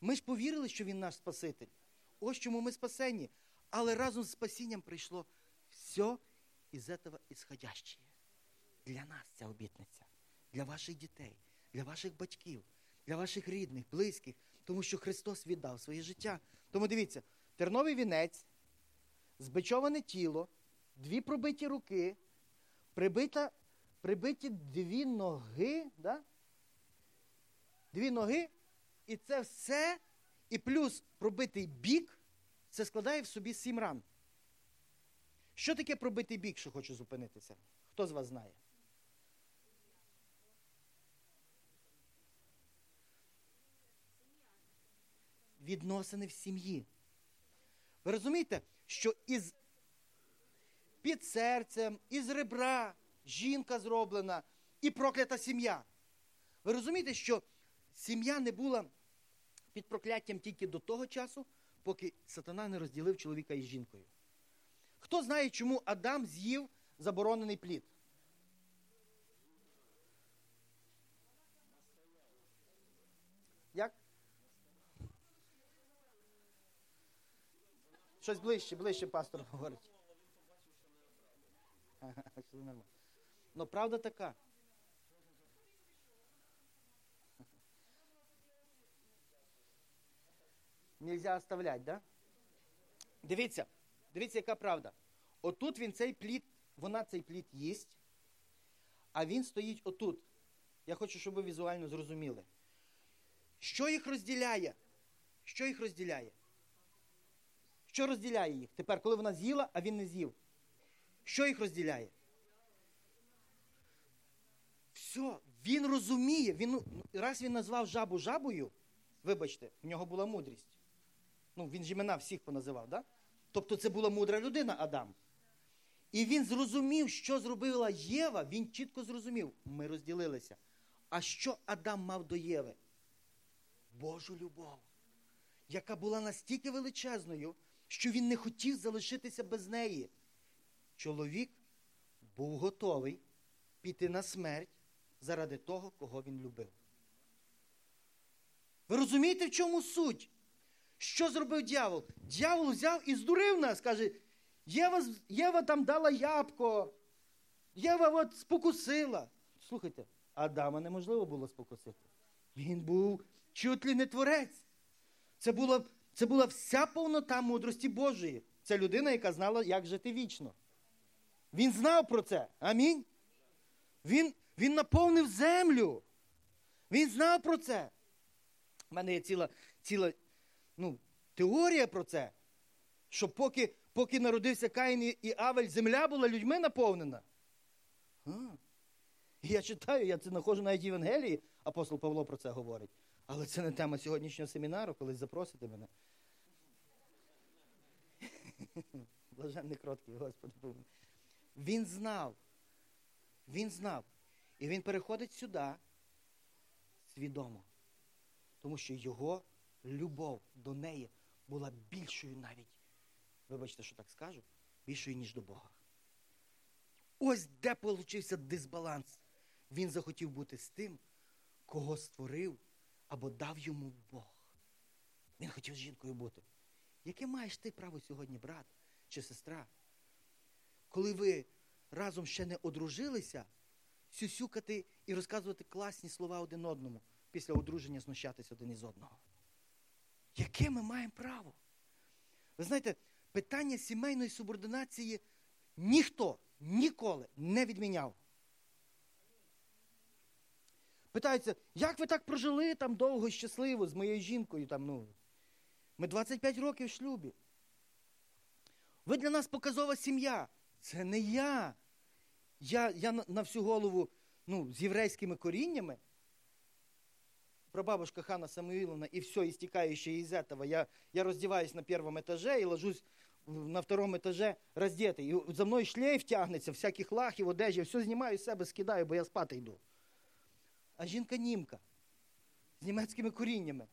Ми ж повірили, що Він наш Спаситель. Ось чому ми спасені. Але разом з спасінням прийшло все із этого исходящее. Для нас ця обітниця, для ваших дітей, для ваших батьків, для ваших рідних, близьких, тому що Христос віддав своє життя. Тому дивіться, терновий вінець, збичоване тіло, дві пробиті руки, прибита, прибиті дві ноги, да? дві ноги, і це все, і плюс пробитий бік, це складає в собі сім ран. Що таке пробитий бік, що хочу зупинитися? Хто з вас знає? Відносини в сім'ї. Ви розумієте, що із під серцем, із ребра жінка зроблена і проклята сім'я. Ви розумієте, що сім'я не була під прокляттям тільки до того часу, поки сатана не розділив чоловіка із жінкою. Хто знає, чому Адам з'їв заборонений плід? Як? Щось ближче, ближче пастор говорить. Ну, правда така. Нельзя оставлять, да? Дивіться. Дивіться, яка правда. Отут він цей плід, вона цей плід їсть, а він стоїть отут. Я хочу, щоб ви візуально зрозуміли. Що їх розділяє? Що їх розділяє? Що розділяє їх? Тепер, коли вона з'їла, а він не з'їв. Що їх розділяє? Все, він розуміє. Він, ну, Раз він назвав жабу жабою, вибачте, в нього була мудрість. Ну, він ж імена всіх поназивав, так? Да? Тобто це була мудра людина Адам. І він зрозумів, що зробила Єва, він чітко зрозумів, ми розділилися. А що Адам мав до Єви? Божу любов, яка була настільки величезною, що він не хотів залишитися без неї. Чоловік був готовий піти на смерть заради того, кого він любив. Ви розумієте, в чому суть? Що зробив дьявол? Дьявол взяв і здурив нас, каже, Єва, Єва там дала ябко, Єва от спокусила. Слухайте, Адама неможливо було спокусити. Він був чуть ли не творець. Це була, це була вся повнота мудрості Божої. Це людина, яка знала, як жити вічно. Він знав про це. Амінь. Він, Він наповнив землю. Він знав про це. У мене є ціла ціла ну, теорія про це, що поки поки народився Каїн і Авель, земля була людьми наповнена. А. Я читаю, я це знаходжу навіть в Євангелії, апостол Павло про це говорить. Але це не тема сьогоднішнього семінару, колись запросите мене. Блаженний кроткий, Господи. Він знав. Він знав. І він переходить сюди свідомо. Тому що його любов до неї була більшою навіть, вибачте, що так скажу, більшою, ніж до Бога. Ось де получився дисбаланс. Він захотів бути з тим, кого створив або дав йому Бог. Він хотів з жінкою бути. Яке маєш ти право сьогодні, брат чи сестра? Коли ви разом ще не одружилися, сюсюкати і розказувати класні слова один одному, після одруження знущатись один із одного? Яке ми маємо право? Ви знаєте, питання сімейної субординації ніхто ніколи не відміняв. Питаються, як ви так прожили там довго і щасливо з моєю жінкою? Там, ну, Ми 25 років в шлюбі. Ви для нас показова сім'я. Це не я. Я я на, всю голову ну, з єврейськими коріннями Прабабушка Хана Самуиловна, и все истекающее из этого. Я, я раздеваюсь на первом этаже и ложусь на втором этаже раздетий. І за мною шлейф тягнеться, всяких лахів, одежі, все знімаю з себе, скидаю, бо я спати йду. А жінка німка з німецькими коріннями.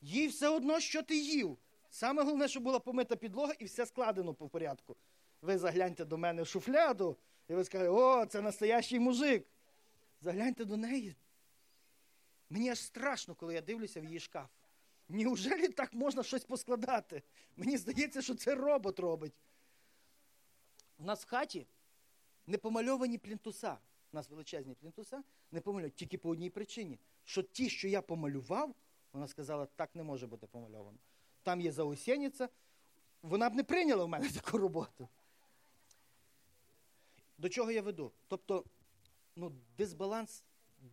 Їй все одно, що ти їв. Саме головне, щоб була помита підлога і все складено по порядку. Ви загляньте до мене в шуфляду, і ви скажете, о, це настоящий мужик. Загляньте до неї. Мені аж страшно, коли я дивлюся в її шкаф. Неужели так можна щось поскладати? Мені здається, що це робот робить. У нас в хаті не помальовані плінтуса. У нас величезні плінтуса, не помальовані тільки по одній причині. Що ті, що я помалював, вона сказала, так не може бути помальовано. Там є заусениця, вона б не прийняла в мене таку роботу. До чого я веду? Тобто, ну, дисбаланс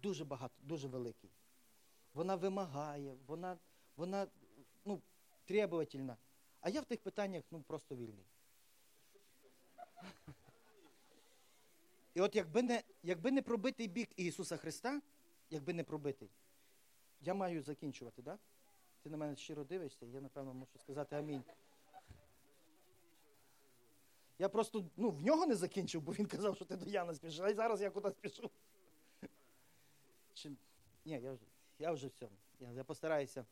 дуже багато, дуже великий. Вона вимагає, вона вона ну, требовательна. А я в тих питаннях ну, просто вільний. І от якби не якби не пробитий бік Ісуса Христа, якби не пробитий, я маю закінчувати, так? Да? Ти на мене щиро дивишся, я, напевно, можу сказати амінь. Я просто ну, в нього не закінчив, бо він казав, що ти до Яна спішиш, а зараз я кудись пішу. Чи... Ні, я вже я вже все. Я, я постараюся.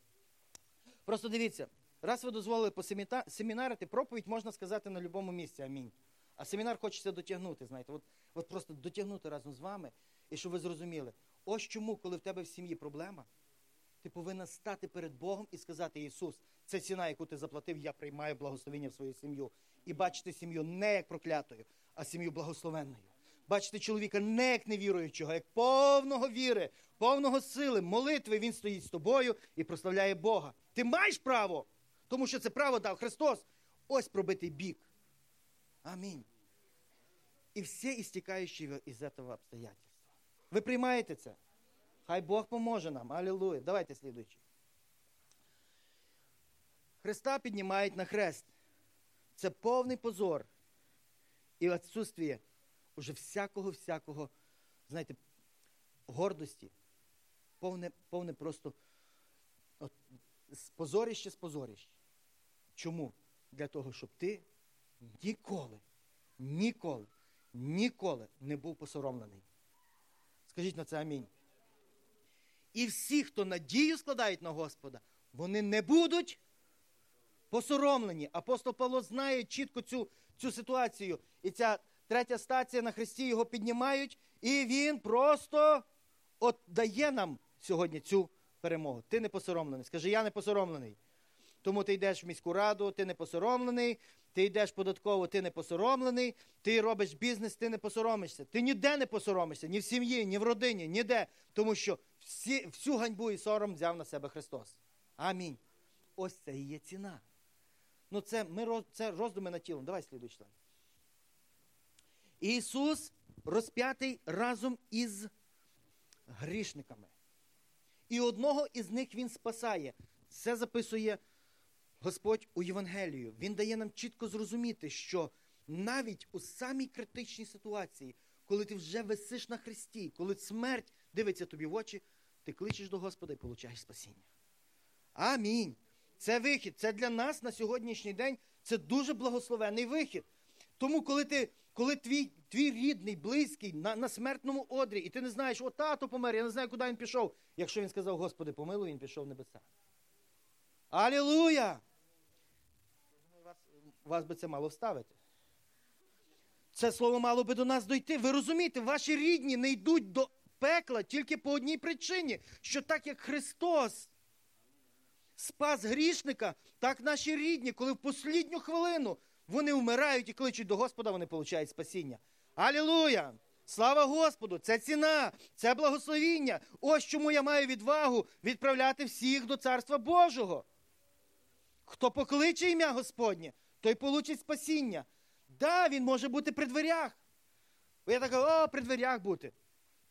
Просто дивіться, раз ви дозволили посемінарити, проповідь можна сказати на будь-якому місці. Амінь. А семінар хочеться дотягнути, знаєте, от, от просто дотягнути разом з вами, і щоб ви зрозуміли, ось чому, коли в тебе в сім'ї проблема, ти повинен стати перед Богом і сказати, Ісус, це ціна, яку ти заплатив, я приймаю благословення в свою сім'ю. І бачити сім'ю не як проклятою, а сім'ю благословенною. Бачите чоловіка не як невіруючого, як повного віри, повного сили, молитви, він стоїть з тобою і прославляє Бога. Ти маєш право, тому що це право дав Христос. Ось пробитий бік. Амінь. І все істікаючи із цього обстоятельства. Ви приймаєте це? Хай Бог поможе нам. Алілуя. Давайте слідуючи. Христа піднімають на хрест. Це повний позор і відсутствие уже всякого-всякого, знаєте, гордості, повне повне просто от, з позоріще. Чому? Для того, щоб ти ніколи, ніколи, ніколи не був посоромлений. Скажіть на це амінь. І всі, хто надію складають на Господа, вони не будуть посоромлені. Апостол Павло знає чітко цю, цю ситуацію. І ця третя стація на Христі його піднімають, і він просто от дає нам сьогодні цю перемогу. Ти не посоромлений. Скажи, я не посоромлений. Тому ти йдеш в міську раду, ти не посоромлений, ти йдеш податково, ти не посоромлений, ти робиш бізнес, ти не посоромишся. Ти ніде не посоромишся, ні в сім'ї, ні в родині, ніде. Тому що всі, всю ганьбу і сором взяв на себе Христос. Амінь. Ось це і є ціна. Ну, це ми це роздуми над тілом. Давай слідуючий слайд. Ісус розп'ятий разом із грішниками. І одного із них Він спасає. Це записує Господь у Євангелію. Він дає нам чітко зрозуміти, що навіть у самій критичній ситуації, коли ти вже висиш на хресті, коли смерть дивиться тобі в очі, ти кличеш до Господа і получаєш спасіння. Амінь. Це вихід. Це для нас на сьогоднішній день це дуже благословенний вихід. Тому, коли ти, коли твій, твій рідний, близький на, на смертному одрі, і ти не знаєш, о, тато помер, я не знаю, куди він пішов. Якщо він сказав, Господи, помилуй, він пішов в небеса. Алілуя! Вас, вас би це мало вставити. Це слово мало би до нас дойти. Ви розумієте, ваші рідні не йдуть до пекла тільки по одній причині, що так як Христос спас грішника, так наші рідні, коли в послідню хвилину вони вмирають і кличуть до Господа, вони получають спасіння. Алілуя! Слава Господу! Це ціна, це благословіння. Ось чому я маю відвагу відправляти всіх до Царства Божого. Хто покличе ім'я Господнє, той получить спасіння. Да, він може бути при дверях. Я так кажу, о, при дверях бути.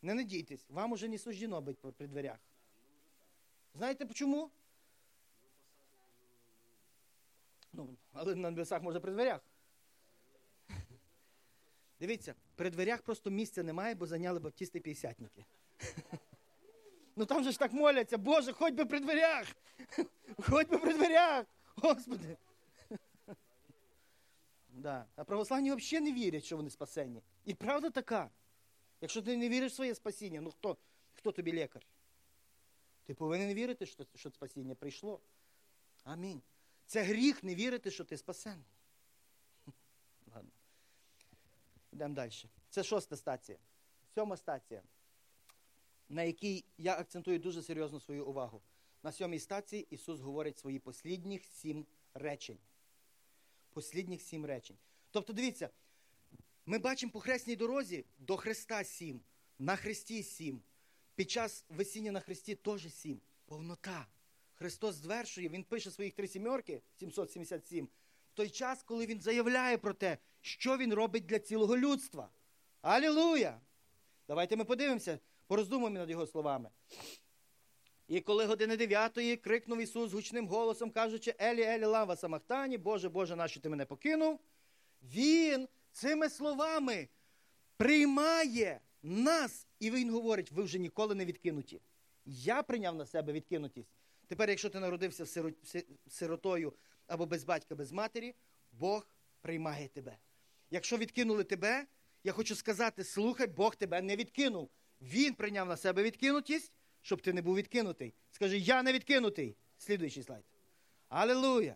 Не надійтесь, вам уже не суждено бути при дверях. Знаєте чому? Ну, але на небесах може при дверях. Дивіться, при дверях просто місця немає, бо зайняли баптісти п'ятдесятники. Ну там же ж так моляться, Боже, хоч би при дверях. Хоч би при дверях. Господи. Да. А православні взагалі не вірять, що вони спасені. І правда така. Якщо ти не віриш в своє спасіння, ну хто, хто тобі лікар? Ти повинен вірити, що, що спасіння прийшло. Амінь. Це гріх не вірити, що ти спасений. Ладно. Йдемо далі. Це шоста стація. Сьома стація, на якій я акцентую дуже серйозно свою увагу. На сьомій стації Ісус говорить свої послідніх сім речень. Послідніх сім речень. Тобто, дивіться, ми бачимо по хресній дорозі до Христа сім, на Христі сім. Під час весіння на Христі теж сім. Повнота. Христос звершує, Він пише своїх три сімерки, 777, в той час, коли Він заявляє про те, що Він робить для цілого людства. Алілуя! Давайте ми подивимося, пороздумуємо над його словами. І коли години дев'ятої крикнув Ісус гучним голосом, кажучи, Елі, Елі, лава самахтані, Боже, Боже, нащо ти мене покинув? Він цими словами приймає нас, і він говорить, ви вже ніколи не відкинуті. Я прийняв на себе відкинутість. Тепер, якщо ти народився сиротою або без батька, без матері, Бог приймає тебе. Якщо відкинули тебе, я хочу сказати, слухай, Бог тебе не відкинув. Він прийняв на себе відкинутість, щоб ти не був відкинутий. Скажи, я не відкинутий. Слідуючий слайд. Алілуя.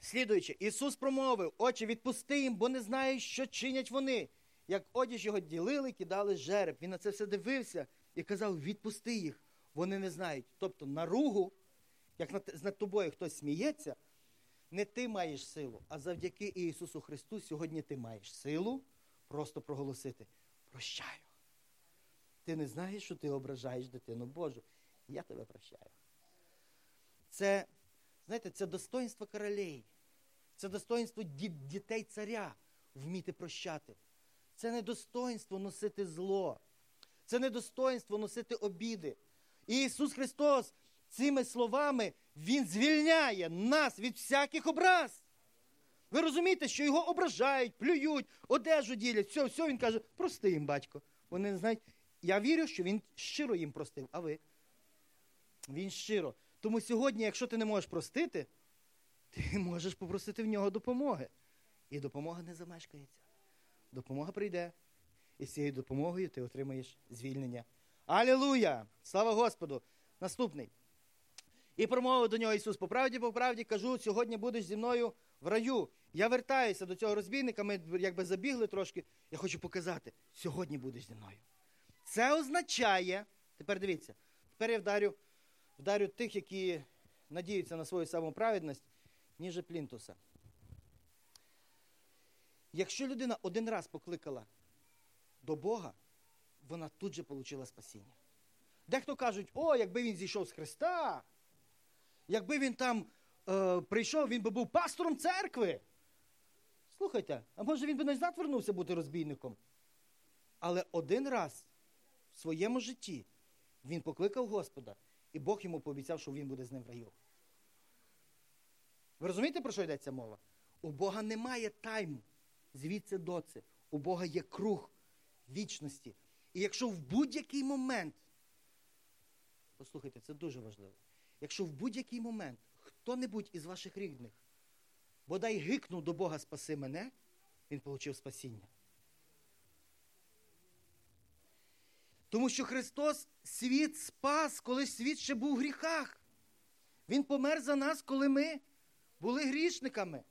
Слідуючи, Ісус промовив, Отче, відпусти їм, бо не знають, що чинять вони. Як одіж його ділили, кидали жереб. Він на це все дивився і казав: відпусти їх, вони не знають. Тобто наругу, як над, над тобою хтось сміється, не ти маєш силу, а завдяки Ісусу Христу сьогодні ти маєш силу просто проголосити: прощаю. Ти не знаєш, що ти ображаєш дитину Божу. Я тебе прощаю. Це, знаєте, це достоинство королей. Це достоинство дітей царя вміти прощати. Це не достоинство носити зло. Це не достоинство носити обіди. І Ісус Христос цими словами Він звільняє нас від всяких образ. Ви розумієте, що його ображають, плюють, одежу ділять, все, все, він каже, прости їм, батько. Вони не знають. Я вірю, що він щиро їм простив, а ви? Він щиро. Тому сьогодні, якщо ти не можеш простити, ти можеш попросити в нього допомоги. І допомога не замешкається. Допомога прийде. І з цією допомогою ти отримаєш звільнення. Алілуя! Слава Господу! Наступний. І промовив до нього Ісус, по правді, по правді кажу, сьогодні будеш зі мною в раю. Я вертаюся до цього розбійника, ми якби забігли трошки. Я хочу показати, сьогодні будеш зі мною. Це означає, тепер дивіться, тепер я вдарю, вдарю тих, які надіються на свою самоправедність, ніже плінтуса. Якщо людина один раз покликала до Бога, вона тут же отримала спасіння. Дехто кажуть, о, якби він зійшов з Христа, якби він там е, прийшов, він би був пастором церкви. Слухайте, а може він би назад вернувся бути розбійником? Але один раз в своєму житті він покликав Господа, і Бог йому пообіцяв, що він буде з ним в раю. Ви розумієте, про що йдеться мова? У Бога немає тайму, звідси до це. У Бога є круг вічності. І якщо в будь-який момент, послухайте, це дуже важливо, якщо в будь-який момент хто-небудь із ваших рідних бодай гикнув до Бога спаси мене, він отримав спасіння. Тому що Христос світ спас, коли світ ще був в гріхах. Він помер за нас, коли ми були грішниками.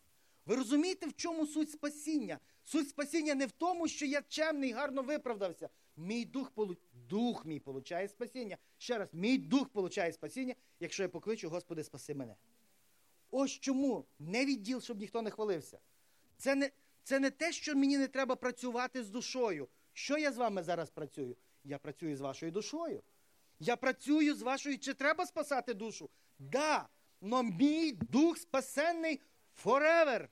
Ви розумієте, в чому суть спасіння? Суть спасіння не в тому, що я чемний, гарно виправдався. Мій дух дух мій получає спасіння. Ще раз, мій дух получає спасіння, якщо я покличу, Господи, спаси мене. Ось чому не відділ, щоб ніхто не хвалився. Це не, Це не те, що мені не треба працювати з душою. Що я з вами зараз працюю? Я працюю з вашою душою. Я працюю з вашою. Чи треба спасати душу? Да. Но мій дух спасенний forever.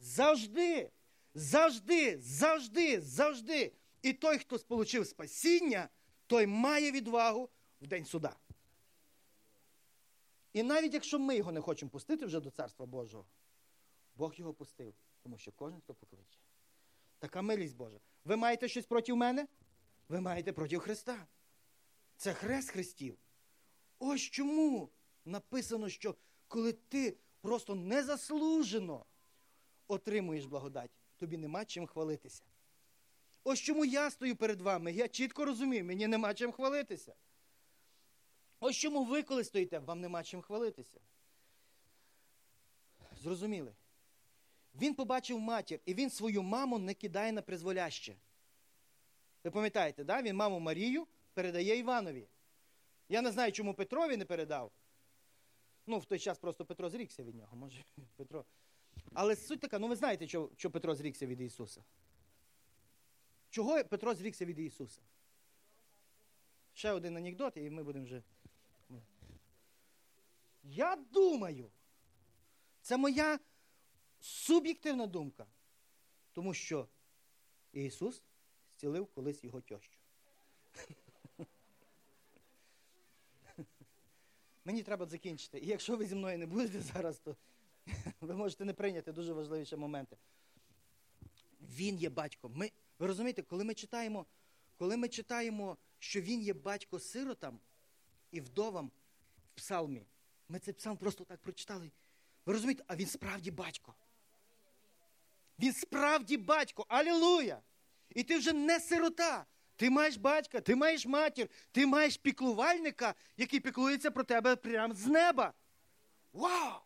Завжди. Завжди, завжди, завжди. І той, хто сполучив спасіння, той має відвагу в день суда. І навіть якщо ми його не хочемо пустити вже до Царства Божого, Бог його пустив, тому що кожен, хто покличе. Така милість Божа. Ви маєте щось проти мене? Ви маєте проти Христа. Це хрест Христів. Ось чому написано, що коли ти просто незаслужено отримуєш благодать, тобі нема чим хвалитися. Ось чому я стою перед вами. Я чітко розумію, мені нема чим хвалитися. Ось чому ви, коли стоїте, вам нема чим хвалитися. Зрозуміли? Він побачив матір, і він свою маму не кидає на призволяще. Ви пам'ятаєте, да? він маму Марію передає Іванові. Я не знаю, чому Петрові не передав. Ну, в той час просто Петро зрікся від нього. може, Петро. Але суть така, ну ви знаєте, що, що Петро зрікся від Ісуса. Чого Петро зрікся від Ісуса? Ще один анекдот, і ми будемо вже. Я думаю, це моя суб'єктивна думка. Тому що Ісус зцілив колись його тещу. Мені треба закінчити. І якщо ви зі мною не будете зараз, то ви можете не прийняти дуже важливі ще моменти. Він є батьком. Ми, Ви розумієте, коли ми читаємо, коли ми читаємо, що він є батько сиротам і вдовам в псалмі, ми цей псалм просто так прочитали. Ви розумієте, а він справді батько. Він справді батько. Алілуя! І ти вже не сирота. Ти маєш батька, ти маєш матір, ти маєш піклувальника, який піклується про тебе прямо з неба. Вау!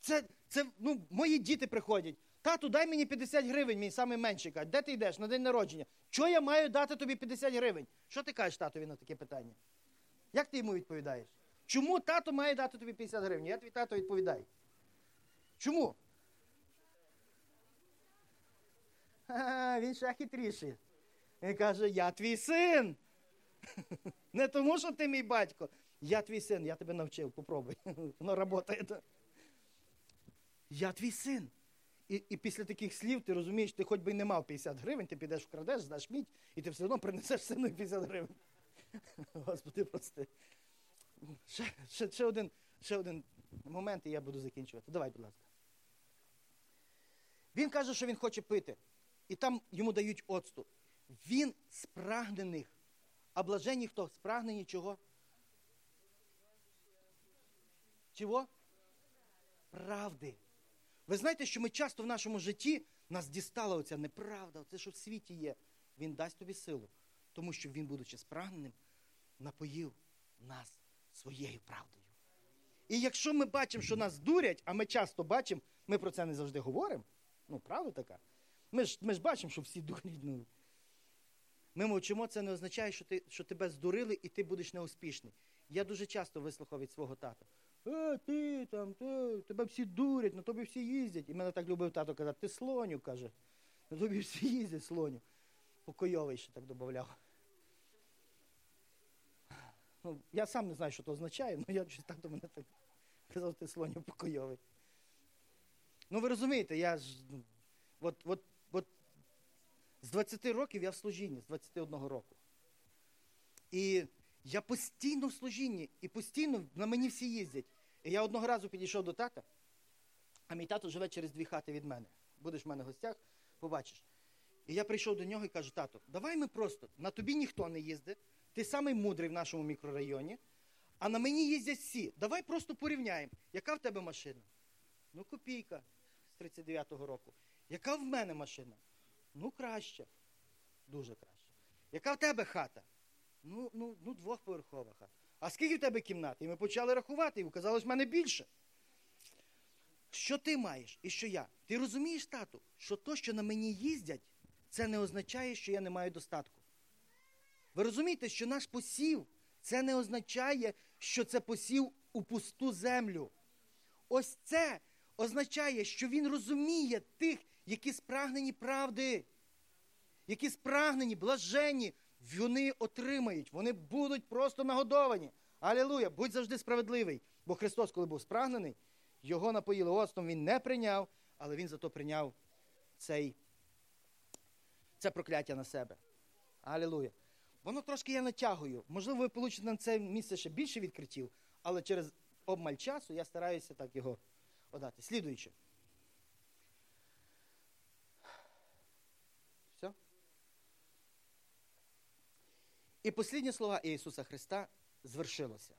Це, це, ну, Мої діти приходять. Тату, дай мені 50 гривень, мій найменший каже, де ти йдеш на день народження? Чого я маю дати тобі 50 гривень? Що ти кажеш татові на таке питання? Як ти йому відповідаєш? Чому тато має дати тобі 50 гривень? Я твій тато відповідаю. Чому? А, Він ще хитріший. Він каже, я твій син. Не тому, що ти мій батько. Я твій син, я тебе навчив, попробуй. Воно працює. Я твій син. І і після таких слів ти розумієш, ти хоч би й не мав 50 гривень, ти підеш вкрадеш, здаш мідь, і ти все одно принесеш сину 50 гривень. Господи, прости. Ще, ще, ще, один ще один момент, і я буду закінчувати. Давай, будь ласка. Він каже, що він хоче пити. І там йому дають оцту. Він спрагнених. А блаженні хто? Спрагнені чого? Чого? Правди. Ви знаєте, що ми часто в нашому житті нас дістала оця неправда, це що в світі є. Він дасть тобі силу, тому що він, будучи спрагненим, напоїв нас своєю правдою. І якщо ми бачимо, що нас дурять, а ми часто бачимо, ми про це не завжди говоримо. Ну, правда така? Ми ж, ми ж бачимо, що всі дурять. Ну. Ми мовчимо, це не означає, що, ти, що тебе здурили і ти будеш неуспішний. Я дуже часто вислухав від свого тата. Е, ти там, ти, тебе всі дурять, на тобі всі їздять. І мене так любив тато казати, ти слоню, каже. На тобі всі їздять, слоню. Покойовий ще так додавав. Ну, я сам не знаю, що це означає, але я щось тато мене так казав, ти слоню покойовий. Ну ви розумієте, я ж. ну, От, от, от з 20 років я в служінні, з 21 року. І я постійно в служінні, і постійно на мені всі їздять. І я одного разу підійшов до тата, а мій тато живе через дві хати від мене. Будеш в мене в гостях, побачиш. І я прийшов до нього і кажу, тато, давай ми просто, на тобі ніхто не їздить, ти самий мудрий в нашому мікрорайоні, а на мені їздять всі. Давай просто порівняємо, яка в тебе машина? Ну, копійка з 39-го року. Яка в мене машина? Ну, краще. Дуже краще. Яка в тебе хата? Ну, ну, ну двохповерхова хата. А скільки в тебе кімнат? І ми почали рахувати, і оказалось в мене більше. Що ти маєш і що я? Ти розумієш, тату, що то, що на мені їздять, це не означає, що я не маю достатку. Ви розумієте, що наш посів це не означає, що це посів у пусту землю. Ось це означає, що він розуміє тих, які спрагнені правди, які спрагнені, блаженні, вони отримають, вони будуть просто нагодовані. Алілуя! Будь завжди справедливий. Бо Христос, коли був спрагнений, його напоїли оцтом, він не прийняв, але він зато прийняв цей, це прокляття на себе. Алілуя. Воно трошки я натягую. Можливо, ви получите на це місце ще більше відкриттів, але через обмаль часу я стараюся так його подати. Слідуючи. Все? І послідні слова Ісуса Христа звершилося.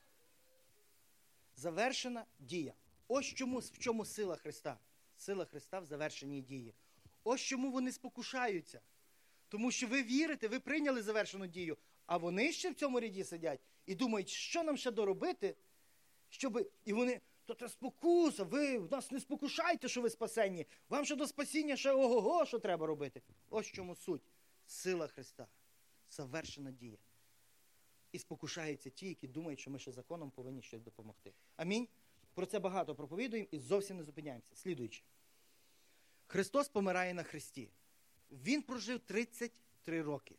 Завершена дія. Ось чому, в чому сила Христа. Сила Христа в завершеній дії. Ось чому вони спокушаються. Тому що ви вірите, ви прийняли завершену дію, а вони ще в цьому ряді сидять і думають, що нам ще доробити, щоб. І вони, то це спокуса, ви нас не спокушайте, що ви спасенні. Вам ще до спасіння ще ого-го, що треба робити. Ось чому суть. Сила Христа. Завершена дія. І спокушаються ті, які думають, що ми ще законом повинні щось допомогти. Амінь. Про це багато проповідуємо і зовсім не зупиняємося. Слідуючи. Христос помирає на Христі. Він прожив 33 роки.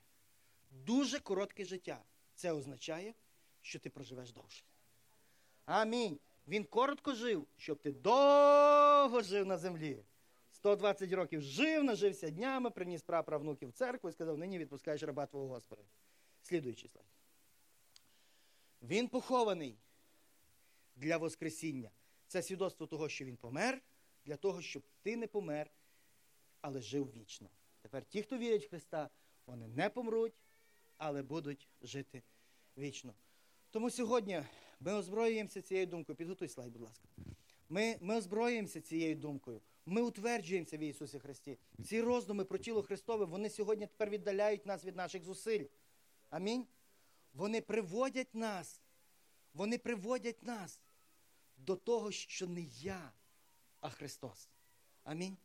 Дуже коротке життя. Це означає, що ти проживеш довше. Амінь. Він коротко жив, щоб ти довго жив на землі. 120 років жив, нажився днями, приніс праправнуків в церкву і сказав, нині відпускаєш раба твого Господа. Слідуючий слайд. Він похований для Воскресіння. Це свідоцтво того, що він помер, для того, щоб ти не помер, але жив вічно. Тепер ті, хто вірять в Христа, вони не помруть, але будуть жити вічно. Тому сьогодні ми озброюємося цією думкою. Підготуй слайд, будь ласка. Ми, ми озброюємося цією думкою. Ми утверджуємося в Ісусі Христі. Ці роздуми про тіло Христове, вони сьогодні тепер віддаляють нас від наших зусиль. Амінь. Вони приводять нас, вони приводять нас до того, що не я, а Христос. Амінь.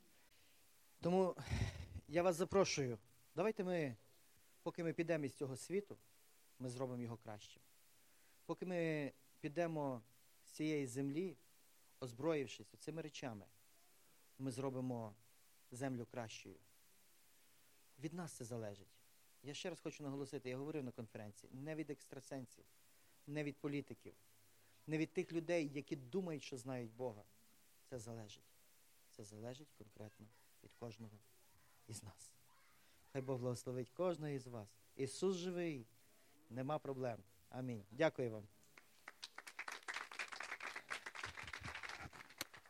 Тому я вас запрошую, давайте ми, поки ми підемо із цього світу, ми зробимо його кращим. Поки ми підемо з цієї землі, озброївшись цими речами, ми зробимо землю кращою. Від нас це залежить. Я ще раз хочу наголосити, я говорив на конференції, не від екстрасенсів, не від політиків, не від тих людей, які думають, що знають Бога. Це залежить. Це залежить конкретно від кожного із нас. Хай Бог благословить кожного із вас. Ісус живий, нема проблем. Амінь. Дякую вам.